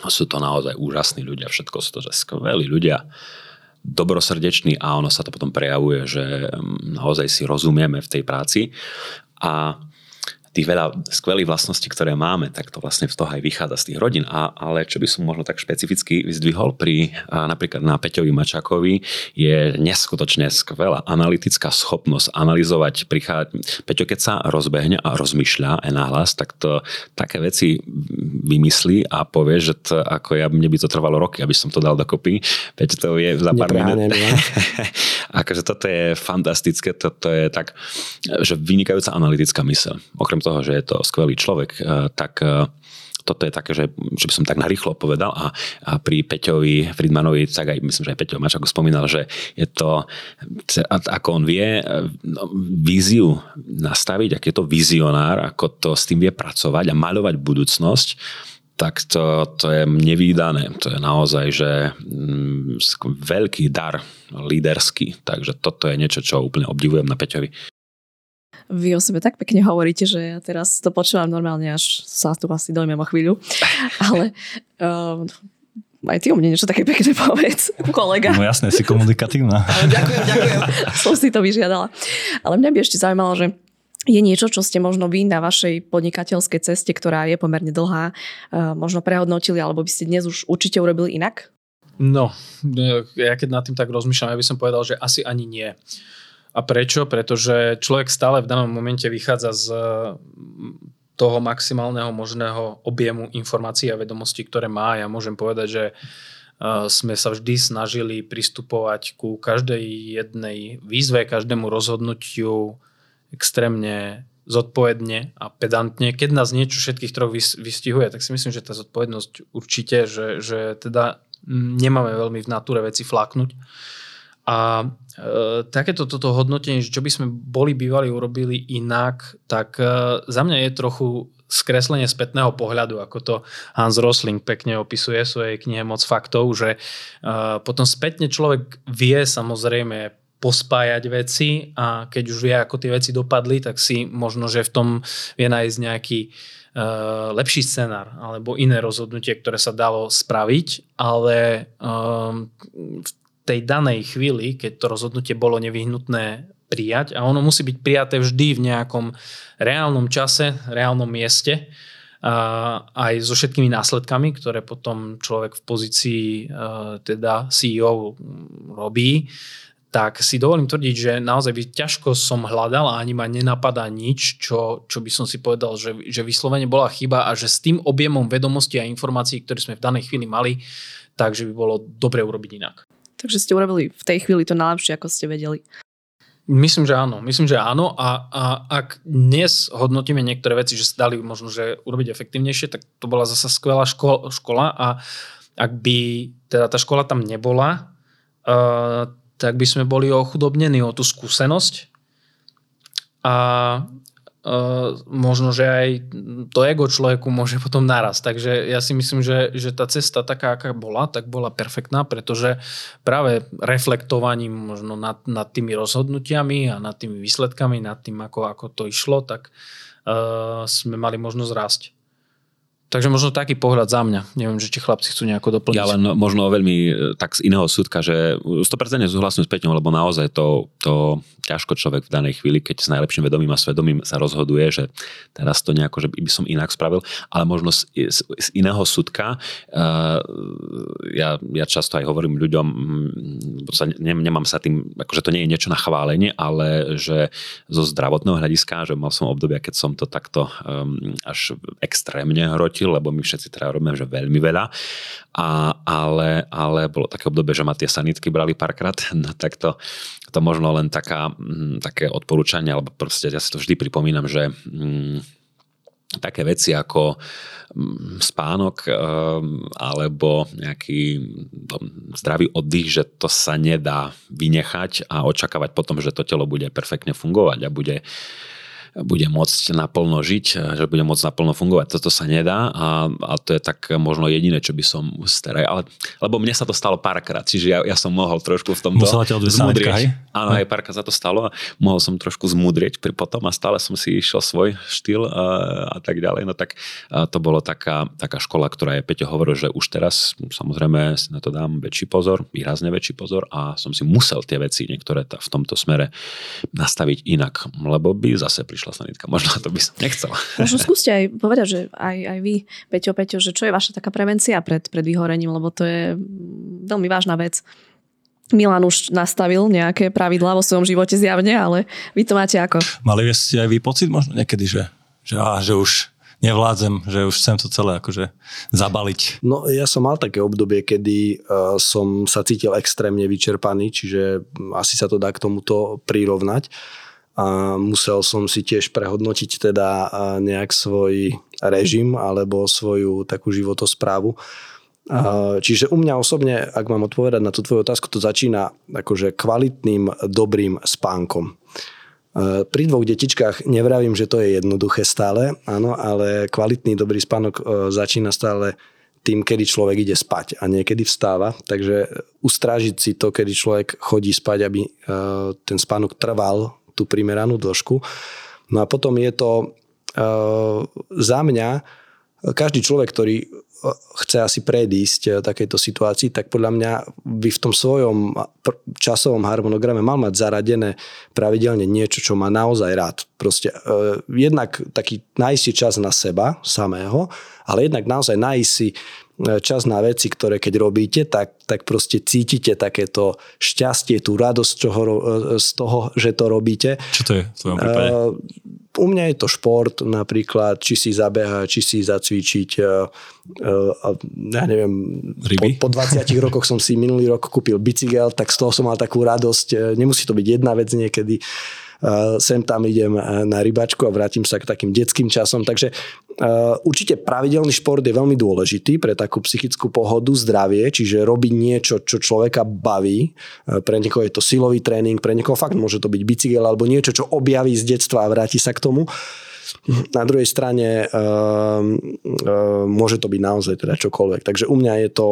B: sú to naozaj úžasní ľudia, všetko sú to že skvelí ľudia, dobrosrdeční a ono sa to potom prejavuje, že mm, naozaj si rozumieme v tej práci. A tých veľa skvelých vlastností, ktoré máme, tak to vlastne z toho aj vychádza z tých rodín. A, ale čo by som možno tak špecificky vyzdvihol pri a napríklad na Peťovi Mačakovi je neskutočne skvelá analytická schopnosť analyzovať, prichádzať. Peťo, keď sa rozbehne a rozmýšľa aj nahlas, tak to také veci vymyslí a povie, že to, ako ja, mne by to trvalo roky, aby som to dal dokopy. Peťo to je za pár minút. <laughs> akože toto je fantastické, toto je tak, že vynikajúca analytická mysel. Okrem toho, že je to skvelý človek, eh, tak eh, toto je také, že, že by som tak narýchlo povedal a, a pri Peťovi Friedmanovi, tak aj myslím, že aj Peťo Mačak spomínal, že je to, ako on vie eh, no, víziu nastaviť, aký je to vizionár, ako to s tým vie pracovať a maľovať budúcnosť, tak to, to je nevýdané. To je naozaj, že mm, veľký dar líderský. Takže toto je niečo, čo úplne obdivujem na Peťovi.
D: Vy o sebe tak pekne hovoríte, že ja teraz to počúvam normálne, až sa tu asi dojmem o chvíľu. <laughs> Ale uh, aj ty o mne niečo také pekné povedz, kolega.
E: No jasné, si komunikatívna.
D: ďakujem, ďakujem. <laughs> Som si to vyžiadala. Ale mňa by ešte zaujímalo, že je niečo, čo ste možno vy na vašej podnikateľskej ceste, ktorá je pomerne dlhá, uh, možno prehodnotili, alebo by ste dnes už určite urobili inak?
A: No, ja keď nad tým tak rozmýšľam, ja by som povedal, že asi ani nie. A prečo? Pretože človek stále v danom momente vychádza z mm, toho maximálneho možného objemu informácií a vedomostí, ktoré má. Ja môžem povedať, že e, sme sa vždy snažili pristupovať ku každej jednej výzve, každému rozhodnutiu extrémne zodpovedne a pedantne. Keď nás niečo všetkých troch vystihuje, tak si myslím, že tá zodpovednosť určite, že, že teda nemáme veľmi v natúre veci flaknúť. A takéto toto hodnotenie, že čo by sme boli bývali urobili inak, tak e, za mňa je trochu skreslenie spätného pohľadu, ako to Hans Rosling pekne opisuje v svojej knihe Moc faktov, že e, potom spätne človek vie samozrejme pospájať veci a keď už vie, ako tie veci dopadli, tak si možno, že v tom vie nájsť nejaký lepší scenár alebo iné rozhodnutie, ktoré sa dalo spraviť, ale um, tej danej chvíli, keď to rozhodnutie bolo nevyhnutné prijať a ono musí byť prijaté vždy v nejakom reálnom čase, reálnom mieste aj so všetkými následkami, ktoré potom človek v pozícii teda CEO robí, tak si dovolím tvrdiť, že naozaj by ťažko som hľadal a ani ma nenapadá nič, čo, čo by som si povedal, že, že vyslovene bola chyba a že s tým objemom vedomostí a informácií, ktoré sme v danej chvíli mali, takže by bolo dobre urobiť inak.
D: Takže ste urobili v tej chvíli to najlepšie, ako ste vedeli.
A: Myslím, že áno. Myslím, že áno. A, a ak dnes hodnotíme niektoré veci, že sa dali možno že urobiť efektívnejšie, tak to bola zasa skvelá škola, škola a ak by teda tá škola tam nebola, uh, tak by sme boli ochudobnení o tú skúsenosť a uh, možno, že aj to ego človeku môže potom naraz. Takže ja si myslím, že, že tá cesta taká, aká bola, tak bola perfektná, pretože práve reflektovaním možno nad, nad tými rozhodnutiami a nad tými výsledkami, nad tým, ako, ako to išlo, tak uh, sme mali možnosť rásť. Takže možno taký pohľad za mňa. Neviem, že či chlapci chcú nejako doplniť.
B: Ja len možno veľmi e, tak z iného súdka, že 100% súhlasím s Peťom, lebo naozaj to, to ťažko človek v danej chvíli, keď s najlepším vedomím a svedomím sa rozhoduje, že teraz to nejako, že by som inak spravil, ale možno z, z, z iného súdka. Uh, ja, ja často aj hovorím ľuďom, sa, ne, nemám sa tým, akože to nie je niečo na chválenie, ale že zo zdravotného hľadiska, že mal som obdobia, keď som to takto um, až extrémne hrotil fotil, lebo my všetci teda robíme, že veľmi veľa. A, ale, ale bolo také obdobie, že ma tie sanitky brali párkrát, <laughs> no tak to, to možno len taká, mm, také odporúčanie, alebo proste ja si to vždy pripomínam, že mm, také veci ako mm, spánok alebo nejaký zdravý oddych, že to sa nedá vynechať a očakávať potom, že to telo bude perfektne fungovať a bude bude môcť naplno žiť, že bude môcť naplno fungovať. Toto sa nedá a, a to je tak možno jediné, čo by som staraj, ale, lebo mne sa to stalo párkrát, čiže ja, ja som mohol trošku v tomto zmudrieť. Áno, aj párkrát sa to stalo a mohol som trošku zmudrieť pri potom a stále som si išiel svoj štýl a, a tak ďalej. No tak to bolo taká, taká škola, ktorá je, Peťo hovoril, že už teraz samozrejme si na to dám väčší pozor, výrazne väčší pozor a som si musel tie veci niektoré v tomto smere nastaviť inak, lebo by zase prišlo prišla sanitka. Možno to by som nechcel.
D: Možno skúste aj povedať, že aj, aj vy, Peťo, Peťo, že čo je vaša taká prevencia pred, pred vyhorením, lebo to je veľmi vážna vec. Milan už nastavil nejaké pravidlá vo svojom živote zjavne, ale vy to máte ako?
E: Mali ste aj vy pocit možno niekedy, že, že, á, že už nevládzem, že už chcem to celé akože zabaliť.
C: No ja som mal také obdobie, kedy uh, som sa cítil extrémne vyčerpaný, čiže asi sa to dá k tomuto prirovnať a musel som si tiež prehodnotiť teda nejak svoj režim alebo svoju takú životosprávu. Čiže u mňa osobne, ak mám odpovedať na tú tvoju otázku, to začína akože kvalitným, dobrým spánkom. Pri dvoch detičkách nevravím, že to je jednoduché stále, áno, ale kvalitný, dobrý spánok e, začína stále tým, kedy človek ide spať a niekedy vstáva. Takže ustrážiť si to, kedy človek chodí spať, aby e, ten spánok trval tú primeranú dĺžku. No a potom je to uh, za mňa, každý človek, ktorý e, chce asi predísť e, takejto situácii, tak podľa mňa by v tom svojom časovom harmonograme mal mať zaradené pravidelne niečo, čo má naozaj rád. Proste uh, jednak taký nájsť čas na seba samého, ale jednak naozaj nájsť čas na veci, ktoré keď robíte, tak, tak proste cítite takéto šťastie, tú radosť čoho, z toho, že to robíte.
E: Čo to je v tvojom prípade? Uh,
C: u mňa je to šport napríklad, či si zabehať, či si zacvičiť. Uh, uh, ja neviem,
E: Ryby?
C: Po, po 20 rokoch som si minulý rok kúpil bicykel, tak z toho som mal takú radosť. Nemusí to byť jedna vec niekedy. Uh, sem tam idem na rybačku a vrátim sa k takým detským časom. Takže určite pravidelný šport je veľmi dôležitý pre takú psychickú pohodu, zdravie, čiže robiť niečo, čo človeka baví. Pre niekoho je to silový tréning, pre niekoho fakt môže to byť bicykel alebo niečo, čo objaví z detstva a vráti sa k tomu. Na druhej strane uh, uh, môže to byť naozaj teda čokoľvek. Takže u mňa je to,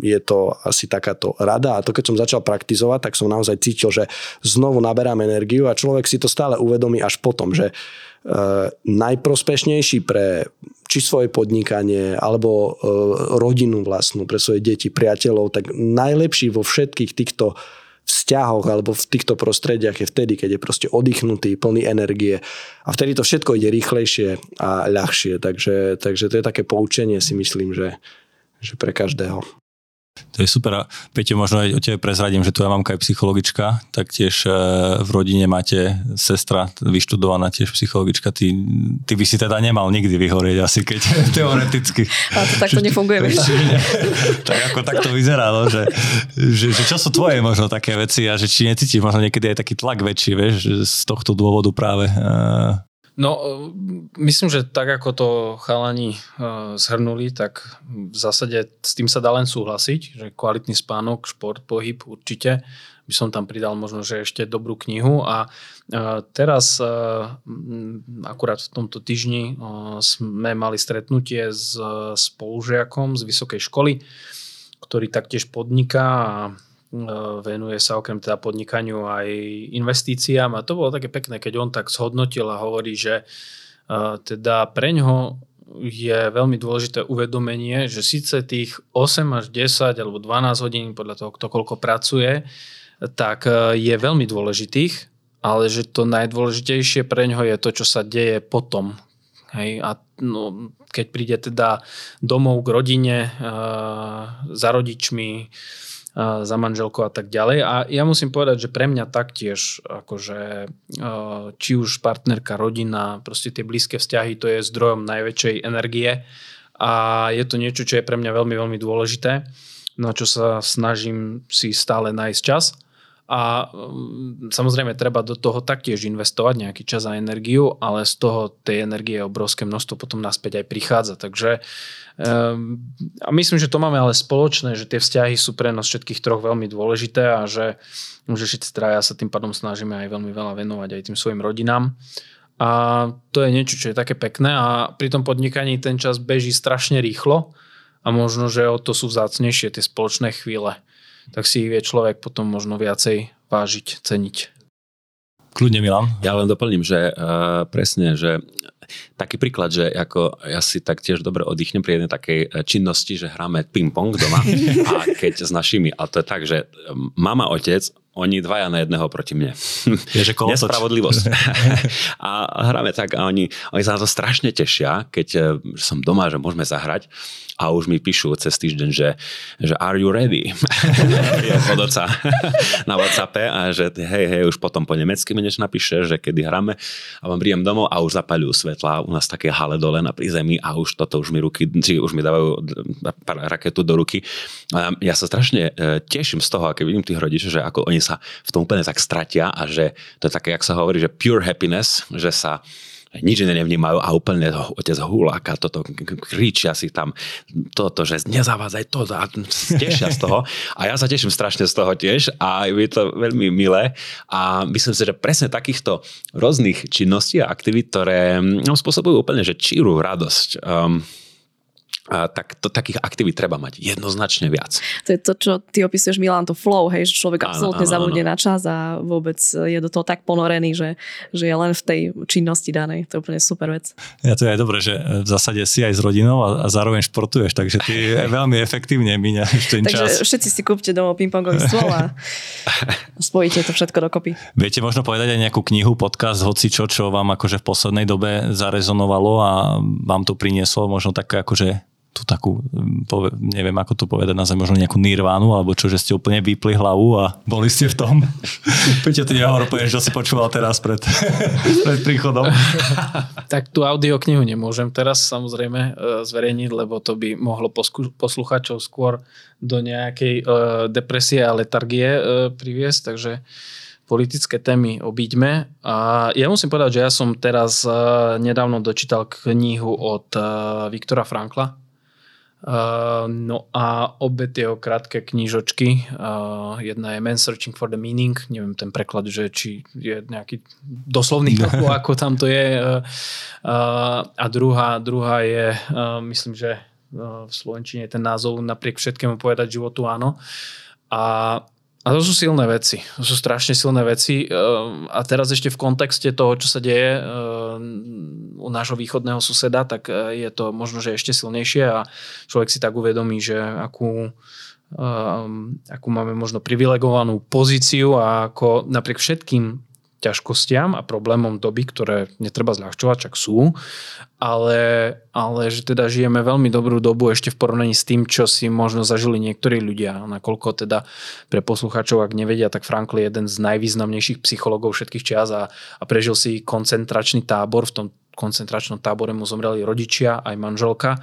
C: je to asi takáto rada a to keď som začal praktizovať, tak som naozaj cítil, že znovu naberám energiu a človek si to stále uvedomí až potom, že uh, najprospešnejší pre či svoje podnikanie, alebo rodinu vlastnú, pre svoje deti, priateľov, tak najlepší vo všetkých týchto vzťahoch alebo v týchto prostrediach je vtedy, keď je proste oddychnutý, plný energie a vtedy to všetko ide rýchlejšie a ľahšie. Takže, takže to je také poučenie si myslím, že, že pre každého.
E: To je super. A Peťo, možno aj o tebe prezradím, že tvoja mamka je psychologička, tak tiež e, v rodine máte sestra vyštudovaná tiež psychologička. Ty, ty by si teda nemal nikdy vyhorieť asi, keď <laughs> teoreticky.
D: A to takto nefunguje, vieš?
E: tak ako takto vyzerá, no, že, že, že, čo sú tvoje možno také veci a že či necítiš možno niekedy aj taký tlak väčší, vieš, z tohto dôvodu práve. E,
A: No, myslím, že tak ako to chalani zhrnuli, tak v zásade s tým sa dá len súhlasiť, že kvalitný spánok, šport, pohyb určite by som tam pridal možno, že ešte dobrú knihu. A teraz akurát v tomto týždni sme mali stretnutie s spolužiakom z vysokej školy, ktorý taktiež podniká a venuje sa okrem teda podnikaniu aj investíciám a to bolo také pekné, keď on tak zhodnotil a hovorí, že teda pre ňoho je veľmi dôležité uvedomenie, že síce tých 8 až 10 alebo 12 hodín podľa toho, kto koľko pracuje, tak e, je veľmi dôležitých, ale že to najdôležitejšie pre ňoho je to, čo sa deje potom. Hej, a no, keď príde teda domov k rodine, uh, za rodičmi, za manželkou a tak ďalej. A ja musím povedať, že pre mňa taktiež, akože, či už partnerka, rodina, proste tie blízke vzťahy, to je zdrojom najväčšej energie a je to niečo, čo je pre mňa veľmi, veľmi dôležité, na čo sa snažím si stále nájsť čas a mm, samozrejme treba do toho taktiež investovať nejaký čas a energiu, ale z toho tej energie obrovské množstvo potom naspäť aj prichádza. Takže um, a myslím, že to máme ale spoločné, že tie vzťahy sú pre nás všetkých troch veľmi dôležité a že, že všetci traja sa tým pádom snažíme aj veľmi veľa venovať aj tým svojim rodinám. A to je niečo, čo je také pekné a pri tom podnikaní ten čas beží strašne rýchlo a možno, že o to sú vzácnejšie tie spoločné chvíle tak si ich vie človek potom možno viacej vážiť, ceniť.
E: Kľudne Milan.
B: Ja len doplním, že uh, presne, že taký príklad, že ako ja si tak tiež dobre oddychnem pri jednej takej eh, činnosti, že hráme ping-pong doma <laughs> a keď s našimi, a to je tak, že mama, otec, oni dvaja na jedného proti mne.
E: Je, že
B: Nespravodlivosť. <laughs> a hráme tak a oni, oni sa na to strašne tešia, keď eh, som doma, že môžeme zahrať a už mi píšu cez týždeň, že, že are you ready? <laughs> od oca na Whatsappe a že hej, hej, už potom po nemecky mi niečo napíše, že kedy hráme a vám príjem domov a už zapalujú svetla u nás také hale dole na prízemí a už toto už mi ruky, či už mi dávajú raketu do ruky. A ja sa strašne e, teším z toho, keď vidím tých rodičov, že ako oni sa v tom úplne tak stratia a že to je také, jak sa hovorí, že pure happiness, že sa nič iné nevnímajú a úplne otec huláka, toto kričia si tam, toto, že nezavádzaj to a tešia z toho. A ja sa teším strašne z toho tiež a je to veľmi milé a myslím si, že presne takýchto rôznych činností a aktivít, ktoré no, spôsobujú úplne, že číru radosť. Um, a tak to, takých aktivít treba mať jednoznačne viac.
D: To je to, čo ty opisuješ, Milan, to flow, hej, že človek absolútne zabudne na čas a vôbec je do toho tak ponorený, že, že je len v tej činnosti danej. To je úplne super vec.
E: Ja to je aj dobré, že v zásade si aj s rodinou a, a zároveň športuješ, takže ty <laughs> veľmi efektívne míňaš ten
D: čas. Takže všetci si kúpte domov pingpongový stôl a <laughs> spojíte to všetko dokopy.
E: Viete možno povedať aj nejakú knihu, podcast, hoci čo, čo vám akože v poslednej dobe zarezonovalo a vám to prinieslo možno také akože tú takú, neviem ako to povedať, nazvem možno nejakú nirvánu, alebo čo, že ste úplne vypli hlavu a boli ste v tom. <laughs> Peťo, ty nehovor, že si počúval teraz pred, <laughs> pred príchodom. <laughs>
A: tak tú audioknihu nemôžem teraz samozrejme e, zverejniť, lebo to by mohlo posluchačov skôr do nejakej uh, depresie a letargie uh, priviesť, takže politické témy obíďme. A ja musím povedať, že ja som teraz nedávno dočítal knihu od Viktora Frankla, Uh, no a obe tie krátke knížočky, uh, jedna je Man Searching for the Meaning, neviem ten preklad, že či je nejaký doslovný <laughs> trochu, ako tam to je. Uh, a druhá, druhá je, myslím, že v Slovenčine je ten názov napriek všetkému povedať životu áno. A a to sú silné veci. To sú strašne silné veci. Ehm, a teraz ešte v kontexte toho, čo sa deje ehm, u nášho východného suseda, tak e, je to možno, že ešte silnejšie a človek si tak uvedomí, že akú, ehm, akú máme možno privilegovanú pozíciu a ako napriek všetkým ťažkostiam a problémom doby, ktoré netreba zľahčovať, čak sú, ale, ale že teda žijeme veľmi dobrú dobu ešte v porovnaní s tým, čo si možno zažili niektorí ľudia. Nakoľko teda pre poslucháčov, ak nevedia, tak Frankl je jeden z najvýznamnejších psychologov všetkých čias a, a prežil si koncentračný tábor. V tom koncentračnom tábore mu zomreli rodičia, aj manželka.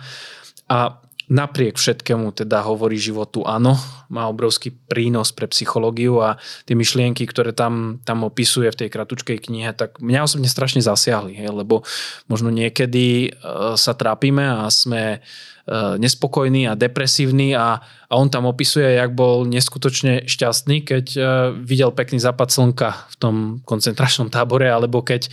A: A napriek všetkému teda hovorí životu áno, má obrovský prínos pre psychológiu a tie myšlienky, ktoré tam, tam opisuje v tej kratučkej knihe, tak mňa osobne strašne zasiahli, hej, lebo možno niekedy uh, sa trápime a sme E, nespokojný a depresívny a, a on tam opisuje, jak bol neskutočne šťastný, keď e, videl pekný západ slnka v tom koncentračnom tábore, alebo keď e,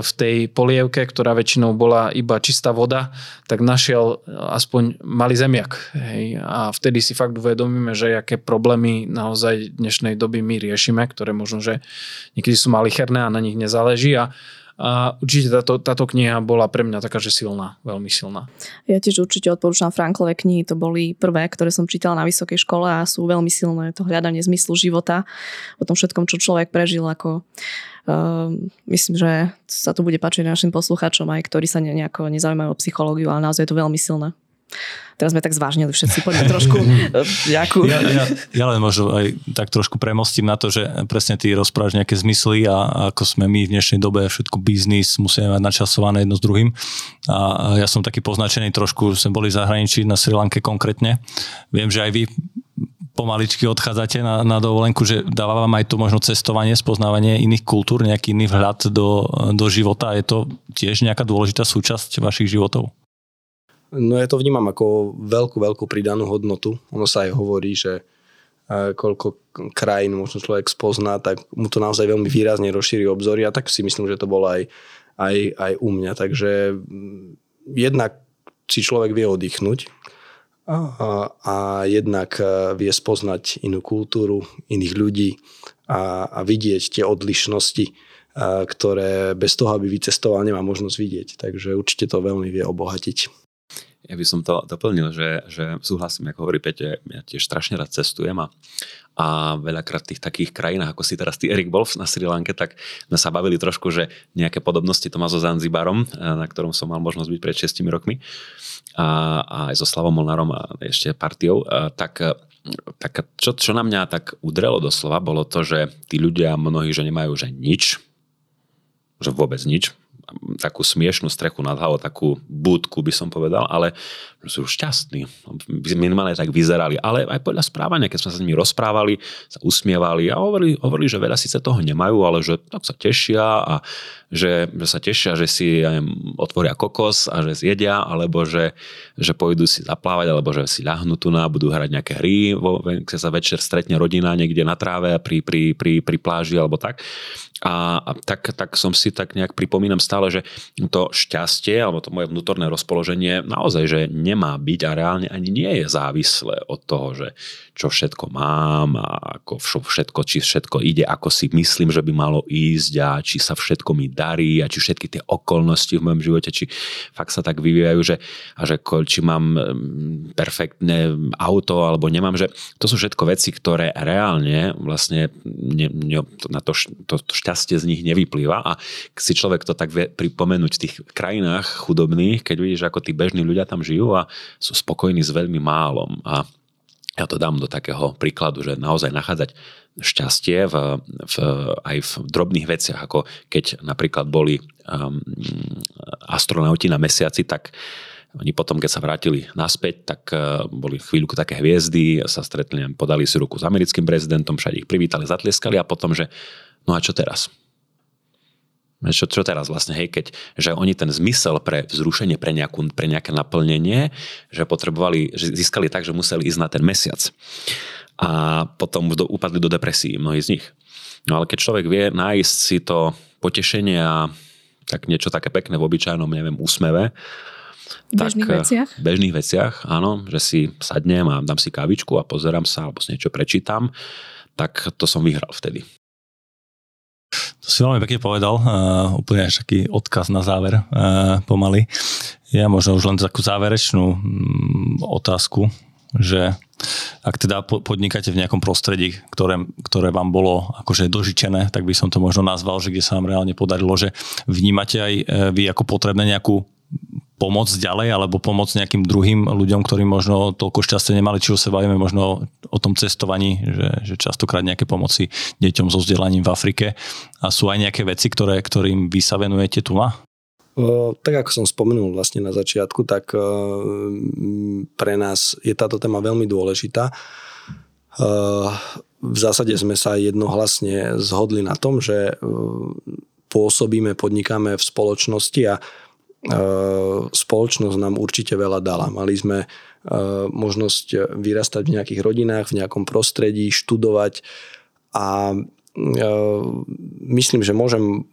A: v tej polievke, ktorá väčšinou bola iba čistá voda, tak našiel aspoň malý zemiak. Hej. A vtedy si fakt uvedomíme, že aké problémy naozaj dnešnej doby my riešime, ktoré možno, že niekedy sú malicherné a na nich nezáleží a a určite táto, táto kniha bola pre mňa taká, že silná, veľmi silná.
D: Ja tiež určite odporúčam Franklové knihy, to boli prvé, ktoré som čítala na vysokej škole a sú veľmi silné. To hľadanie zmyslu života, o tom všetkom, čo človek prežil, ako uh, myslím, že sa to bude páčiť našim poslucháčom, aj ktorí sa nejako nezaujímajú o psychológiu, ale naozaj je to veľmi silné. Teraz sme tak zvážnili všetci, poďme <laughs> trošku nejakú...
E: Ja, ja, ja len možno aj tak trošku premostím na to, že presne ty rozprávaš nejaké zmysly a ako sme my v dnešnej dobe všetko biznis, musíme mať načasované jedno s druhým. A ja som taký poznačený trošku, sme boli v zahraničí na Sri Lanke konkrétne. Viem, že aj vy pomaličky odchádzate na, na dovolenku, že dáva vám aj to možno cestovanie, spoznávanie iných kultúr, nejaký iný vhľad do, do života. Je to tiež nejaká dôležitá súčasť vašich životov?
C: No ja to vnímam ako veľkú, veľkú pridanú hodnotu. Ono sa aj hovorí, že e, koľko krajín možno človek spozná, tak mu to naozaj veľmi výrazne rozšíri obzory a tak si myslím, že to bolo aj, aj, aj u mňa. Takže mm, jednak si človek vie oddychnúť a, a jednak e, vie spoznať inú kultúru, iných ľudí a, a vidieť tie odlišnosti, e, ktoré bez toho, aby vycestoval, nemá možnosť vidieť. Takže určite to veľmi vie obohatiť.
B: Ja by som to doplnil, že, že súhlasím, ako hovorí Peťo, ja tiež strašne rád cestujem a, a veľakrát v tých takých krajinách, ako si teraz ty Erik bol na Sri Lanke, tak sme sa bavili trošku, že nejaké podobnosti to má so Zanzibarom, na ktorom som mal možnosť byť pred 6 rokmi a, a aj so Slavom Molnárom a ešte partiou, a, tak tak čo, čo na mňa tak udrelo doslova, bolo to, že tí ľudia mnohí, že nemajú že nič, že vôbec nič, takú smiešnú strechu nad hlavou, takú budku by som povedal, ale sú šťastní. Minimálne tak vyzerali. Ale aj podľa správania, keď sme sa s nimi rozprávali, sa usmievali a hovorili, hovorili že veľa síce toho nemajú, ale že tak sa tešia a že, že sa tešia, že si ja otvoria kokos a že zjedia, alebo že, že pôjdu si zaplávať, alebo že si ľahnú tu na, budú hrať nejaké hry, keď sa večer stretne rodina niekde na tráve pri, pri, pri, pri pláži alebo tak. A, tak, tak som si tak nejak pripomínam stále, že to šťastie alebo to moje vnútorné rozpoloženie naozaj, že nemá byť a reálne ani nie je závislé od toho, že čo všetko mám a ako všetko, či všetko ide, ako si myslím, že by malo ísť a či sa všetko mi darí a či všetky tie okolnosti v mojom živote, či fakt sa tak vyvíjajú, že, a že či mám perfektné auto alebo nemám, že to sú všetko veci, ktoré reálne vlastne ne, ne, na to, to, to šťastie z nich nevyplýva a si človek to tak vie pripomenúť v tých krajinách chudobných, keď vidíš, ako tí bežní ľudia tam žijú a sú spokojní s veľmi málom a ja to dám do takého príkladu, že naozaj nachádzať šťastie v, v, aj v drobných veciach, ako keď napríklad boli um, astronauti na mesiaci, tak oni potom, keď sa vrátili naspäť, tak uh, boli chvíľku také hviezdy, sa stretli, podali si ruku s americkým prezidentom, všade ich privítali, zatlieskali a potom, že No a čo teraz? Čo, čo teraz vlastne, hej, keď, že oni ten zmysel pre vzrušenie, pre, nejakú, pre nejaké naplnenie, že potrebovali, že získali tak, že museli ísť na ten mesiac. A potom do, upadli do depresí mnohí z nich. No ale keď človek vie nájsť si to potešenie a tak niečo také pekné v obyčajnom, neviem, úsmeve,
D: bežných tak, veciach?
B: V bežných veciach, áno, že si sadnem a dám si kávičku a pozerám sa alebo si niečo prečítam, tak to som vyhral vtedy.
E: To si veľmi pekne povedal, uh, úplne až taký odkaz na záver uh, pomaly. Ja možno už len takú záverečnú um, otázku, že ak teda podnikáte v nejakom prostredí, ktoré, ktoré vám bolo akože dožičené, tak by som to možno nazval, že kde sa vám reálne podarilo, že vnímate aj e, vy ako potrebné nejakú pomoc ďalej alebo pomoc nejakým druhým ľuďom, ktorí možno toľko šťastie nemali, či sa bavíme možno o tom cestovaní, že, že častokrát nejaké pomoci deťom so vzdelaním v Afrike a sú aj nejaké veci, ktoré, ktorým vy sa venujete tu na?
C: Tak ako som spomenul vlastne na začiatku, tak pre nás je táto téma veľmi dôležitá. V zásade sme sa jednohlasne zhodli na tom, že pôsobíme, podnikáme v spoločnosti a spoločnosť nám určite veľa dala. Mali sme možnosť vyrastať v nejakých rodinách, v nejakom prostredí, študovať a myslím, že môžem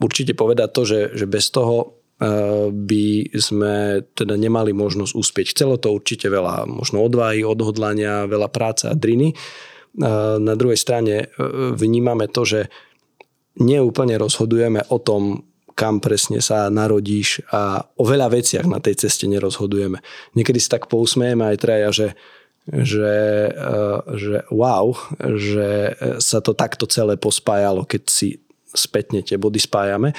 C: určite povedať to, že, že bez toho by sme teda nemali možnosť uspieť. Chcelo to určite veľa možno odvahy, odhodlania, veľa práce a driny. Na druhej strane vnímame to, že neúplne rozhodujeme o tom, kam presne sa narodíš a o veľa veciach na tej ceste nerozhodujeme. Niekedy si tak pousmejeme aj traja, že, že, že wow, že sa to takto celé pospájalo, keď si spätne tie body spájame.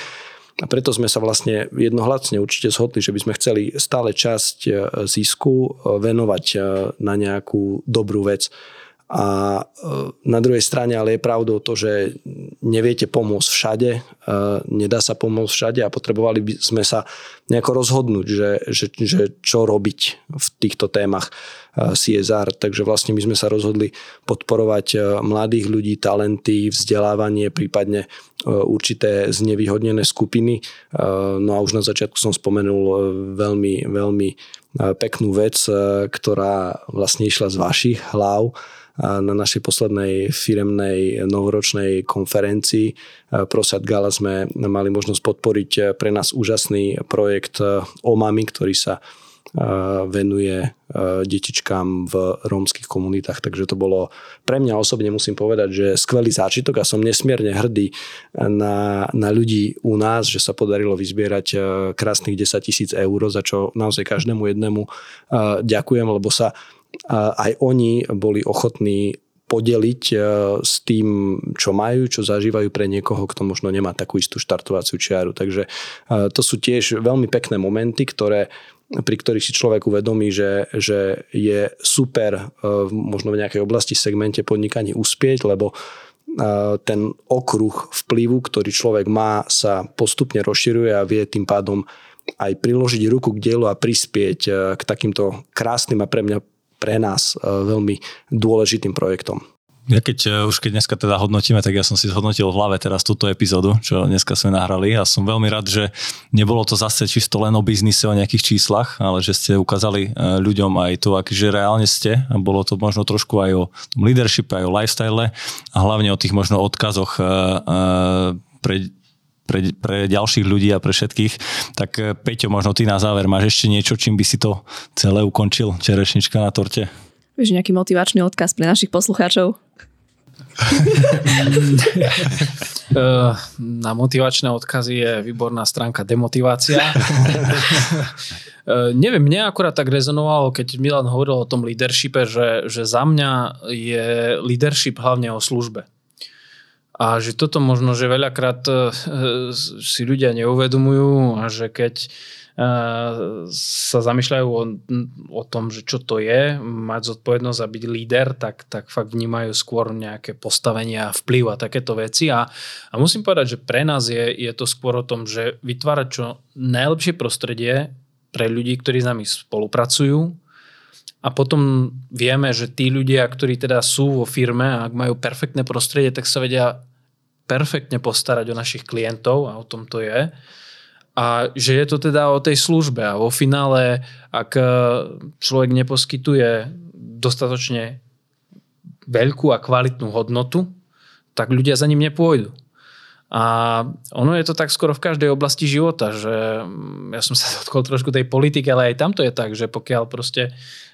C: A preto sme sa vlastne jednohlasne určite zhodli, že by sme chceli stále časť e, zisku venovať na nejakú dobrú vec. A na druhej strane ale je pravdou to, že neviete pomôcť všade, nedá sa pomôcť všade a potrebovali by sme sa nejako rozhodnúť, že, že, že čo robiť v týchto témach. CSR, takže vlastne my sme sa rozhodli podporovať e, mladých ľudí, talenty, vzdelávanie, prípadne e, určité znevýhodnené skupiny. E, no a už na začiatku som spomenul veľmi, veľmi peknú vec, ktorá vlastne išla z vašich hlav na našej poslednej firemnej novoročnej konferencii Prosad Gala sme mali možnosť podporiť pre nás úžasný projekt OMAMI, ktorý sa venuje detičkám v rómskych komunitách. Takže to bolo pre mňa osobne musím povedať, že skvelý zážitok a som nesmierne hrdý na, na ľudí u nás, že sa podarilo vyzbierať krásnych 10 tisíc eur, za čo naozaj každému jednému ďakujem, lebo sa aj oni boli ochotní podeliť s tým, čo majú, čo zažívajú pre niekoho, kto možno nemá takú istú štartovaciu čiaru. Takže to sú tiež veľmi pekné momenty, ktoré pri ktorých si človek uvedomí, že, že je super e, možno v nejakej oblasti, segmente podnikaní uspieť, lebo e, ten okruh vplyvu, ktorý človek má, sa postupne rozširuje a vie tým pádom aj priložiť ruku k dielu a prispieť e, k takýmto krásnym a pre mňa, pre nás veľmi dôležitým projektom.
E: Ja keď e, už keď dneska teda hodnotíme, tak ja som si zhodnotil v hlave teraz túto epizódu, čo dneska sme nahrali a som veľmi rád, že nebolo to zase čisto len o biznise, o nejakých číslach, ale že ste ukázali e, ľuďom aj to, aký že reálne ste a bolo to možno trošku aj o tom leadership, aj o lifestyle a hlavne o tých možno odkazoch e, pre pre, pre ďalších ľudí a pre všetkých. Tak Peťo, možno ty na záver máš ešte niečo, čím by si to celé ukončil, čerešnička na torte?
D: Vieš, nejaký motivačný odkaz pre našich poslucháčov? <laughs>
A: Na motivačné odkazy je výborná stránka demotivácia. <laughs> Neviem, mne akurát tak rezonovalo, keď Milan hovoril o tom leadershipe, že, že za mňa je leadership hlavne o službe. A že toto možno, že veľakrát e, si ľudia neuvedomujú a že keď sa zamýšľajú o, o tom, že čo to je, mať zodpovednosť a byť líder, tak, tak fakt vnímajú skôr nejaké postavenia, vplyv a takéto veci. A, a musím povedať, že pre nás je, je to skôr o tom, že vytvárať čo najlepšie prostredie pre ľudí, ktorí s nami spolupracujú, a potom vieme, že tí ľudia, ktorí teda sú vo firme a ak majú perfektné prostredie, tak sa vedia perfektne postarať o našich klientov a o tom to je a že je to teda o tej službe a vo finále, ak e, človek neposkytuje dostatočne veľkú a kvalitnú hodnotu, tak ľudia za ním nepôjdu. A ono je to tak skoro v každej oblasti života, že mm, ja som sa <laughs> dotkol trošku tej politiky, ale aj tam to je tak, že pokiaľ proste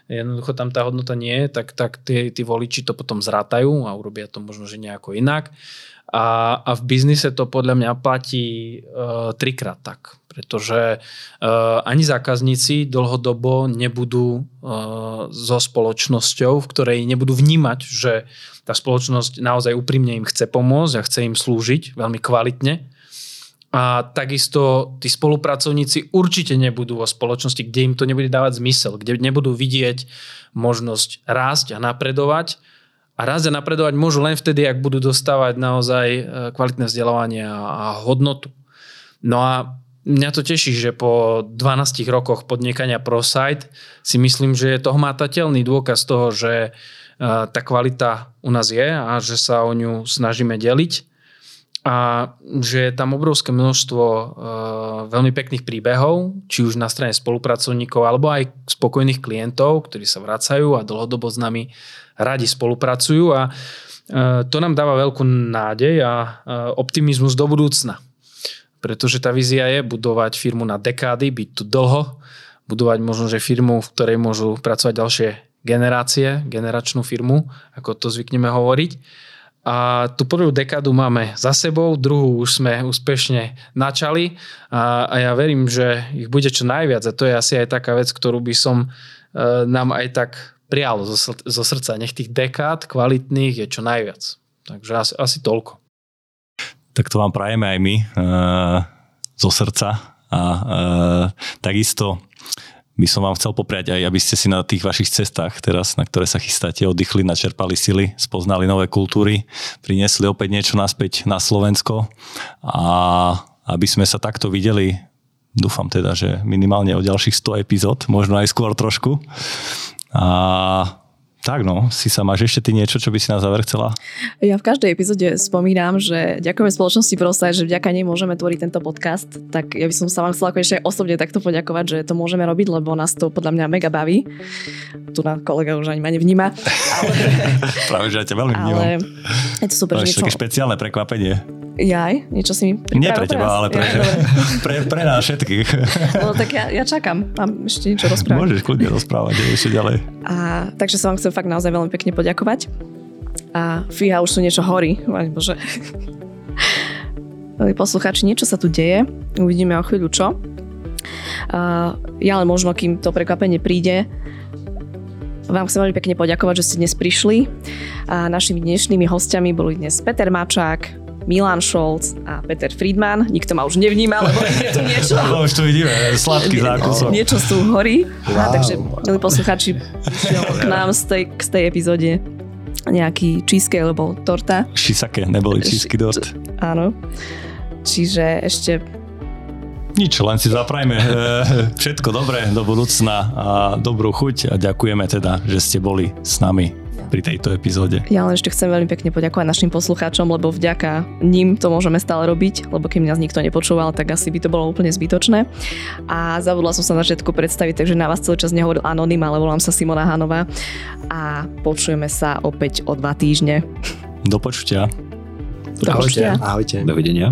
A: jednoducho tam tá hodnota nie je, tak, tak tí, tí voliči to potom zrátajú a urobia to možno, že nejako inak. A, a v biznise to podľa mňa platí uh, trikrát tak, pretože uh, ani zákazníci dlhodobo nebudú uh, so spoločnosťou, v ktorej nebudú vnímať, že tá spoločnosť naozaj úprimne im chce pomôcť a chce im slúžiť veľmi kvalitne. A takisto tí spolupracovníci určite nebudú vo spoločnosti, kde im to nebude dávať zmysel, kde nebudú vidieť možnosť rásť a napredovať, a rásť a napredovať môžu len vtedy, ak budú dostávať naozaj e, kvalitné vzdelávanie a hodnotu. No a mňa to teší, že po 12 rokoch podnikania ProSite si myslím, že je to hmatateľný dôkaz toho, že tá kvalita u nás je a že sa o ňu snažíme deliť a že je tam obrovské množstvo uh, veľmi pekných príbehov, či už na strane spolupracovníkov, alebo aj spokojných klientov, ktorí sa vracajú a dlhodobo s nami radi spolupracujú a uh, to nám dáva veľkú nádej a uh, optimizmus do budúcna. Pretože tá vízia je budovať firmu na dekády, byť tu dlho, budovať možno, že firmu, v ktorej môžu pracovať ďalšie generácie, generačnú firmu, ako to zvykneme hovoriť a tú prvú dekádu máme za sebou, druhú už sme úspešne načali a, a ja verím, že ich bude čo najviac a to je asi aj taká vec, ktorú by som e, nám aj tak prijal zo, zo srdca. Nech tých dekád kvalitných je čo najviac. Takže asi, asi toľko.
E: Tak to vám prajeme aj my e, zo srdca a e, takisto by som vám chcel popriať aj, aby ste si na tých vašich cestách teraz, na ktoré sa chystáte, oddychli, načerpali sily, spoznali nové kultúry, priniesli opäť niečo naspäť na Slovensko a aby sme sa takto videli, dúfam teda, že minimálne o ďalších 100 epizód, možno aj skôr trošku. A tak no, si sa máš ešte ty niečo, čo by si na záver chcela?
D: Ja v každej epizóde spomínam, že ďakujeme spoločnosti Prostaj, že vďaka nej môžeme tvoriť tento podcast. Tak ja by som sa vám chcela ešte osobne takto poďakovať, že to môžeme robiť, lebo nás to podľa mňa mega baví. Tu na kolega už ani ma nevníma. Ale... <laughs>
E: Práve, že ja ťa veľmi vnímam. Ale
D: je to super.
E: Je také špeciálne prekvapenie.
D: Jaj, niečo si mi
E: Nie pre teba, ale pre, ja, <laughs> pre, pre nás všetkých.
D: No tak ja, ja čakám, mám ešte niečo rozprávať.
E: Môžeš kľudne rozprávať ešte ďalej.
D: A, takže sa vám chcem fakt naozaj veľmi pekne poďakovať. A fíha, už sú niečo horí. Bože. <laughs> Poslucháči, niečo sa tu deje. Uvidíme o chvíľu čo. Uh, ja len možno, kým to prekvapenie príde, vám chcem veľmi pekne poďakovať, že ste dnes prišli. A našimi dnešnými hostiami boli dnes Peter Mačák, Milan Scholz a Peter Friedman. Nikto ma už nevníma, lebo je tu niečo. <laughs>
E: No, už tu vidíme, sladký zákusok.
D: Niečo tu horí. Wow. A, takže, milí posluchači, <laughs> k nám z tej, z tej epizóde nejaký cheesecake alebo torta.
E: Šisake, neboli cheesecake dort.
D: Áno. Čiže ešte
E: nič, len si zaprajme eh, všetko dobré do budúcna a dobrú chuť a ďakujeme teda, že ste boli s nami pri tejto epizóde.
D: Ja len ešte chcem veľmi pekne poďakovať našim poslucháčom, lebo vďaka ním to môžeme stále robiť, lebo keby nás nikto nepočúval, tak asi by to bolo úplne zbytočné. A zabudla som sa na začiatku predstaviť, takže na vás celý čas nehovoril anonym, ale volám sa Simona Hanová a počujeme sa opäť o dva týždne.
E: Do počutia.
C: Do počutia. Ahojte.
B: Dovidenia.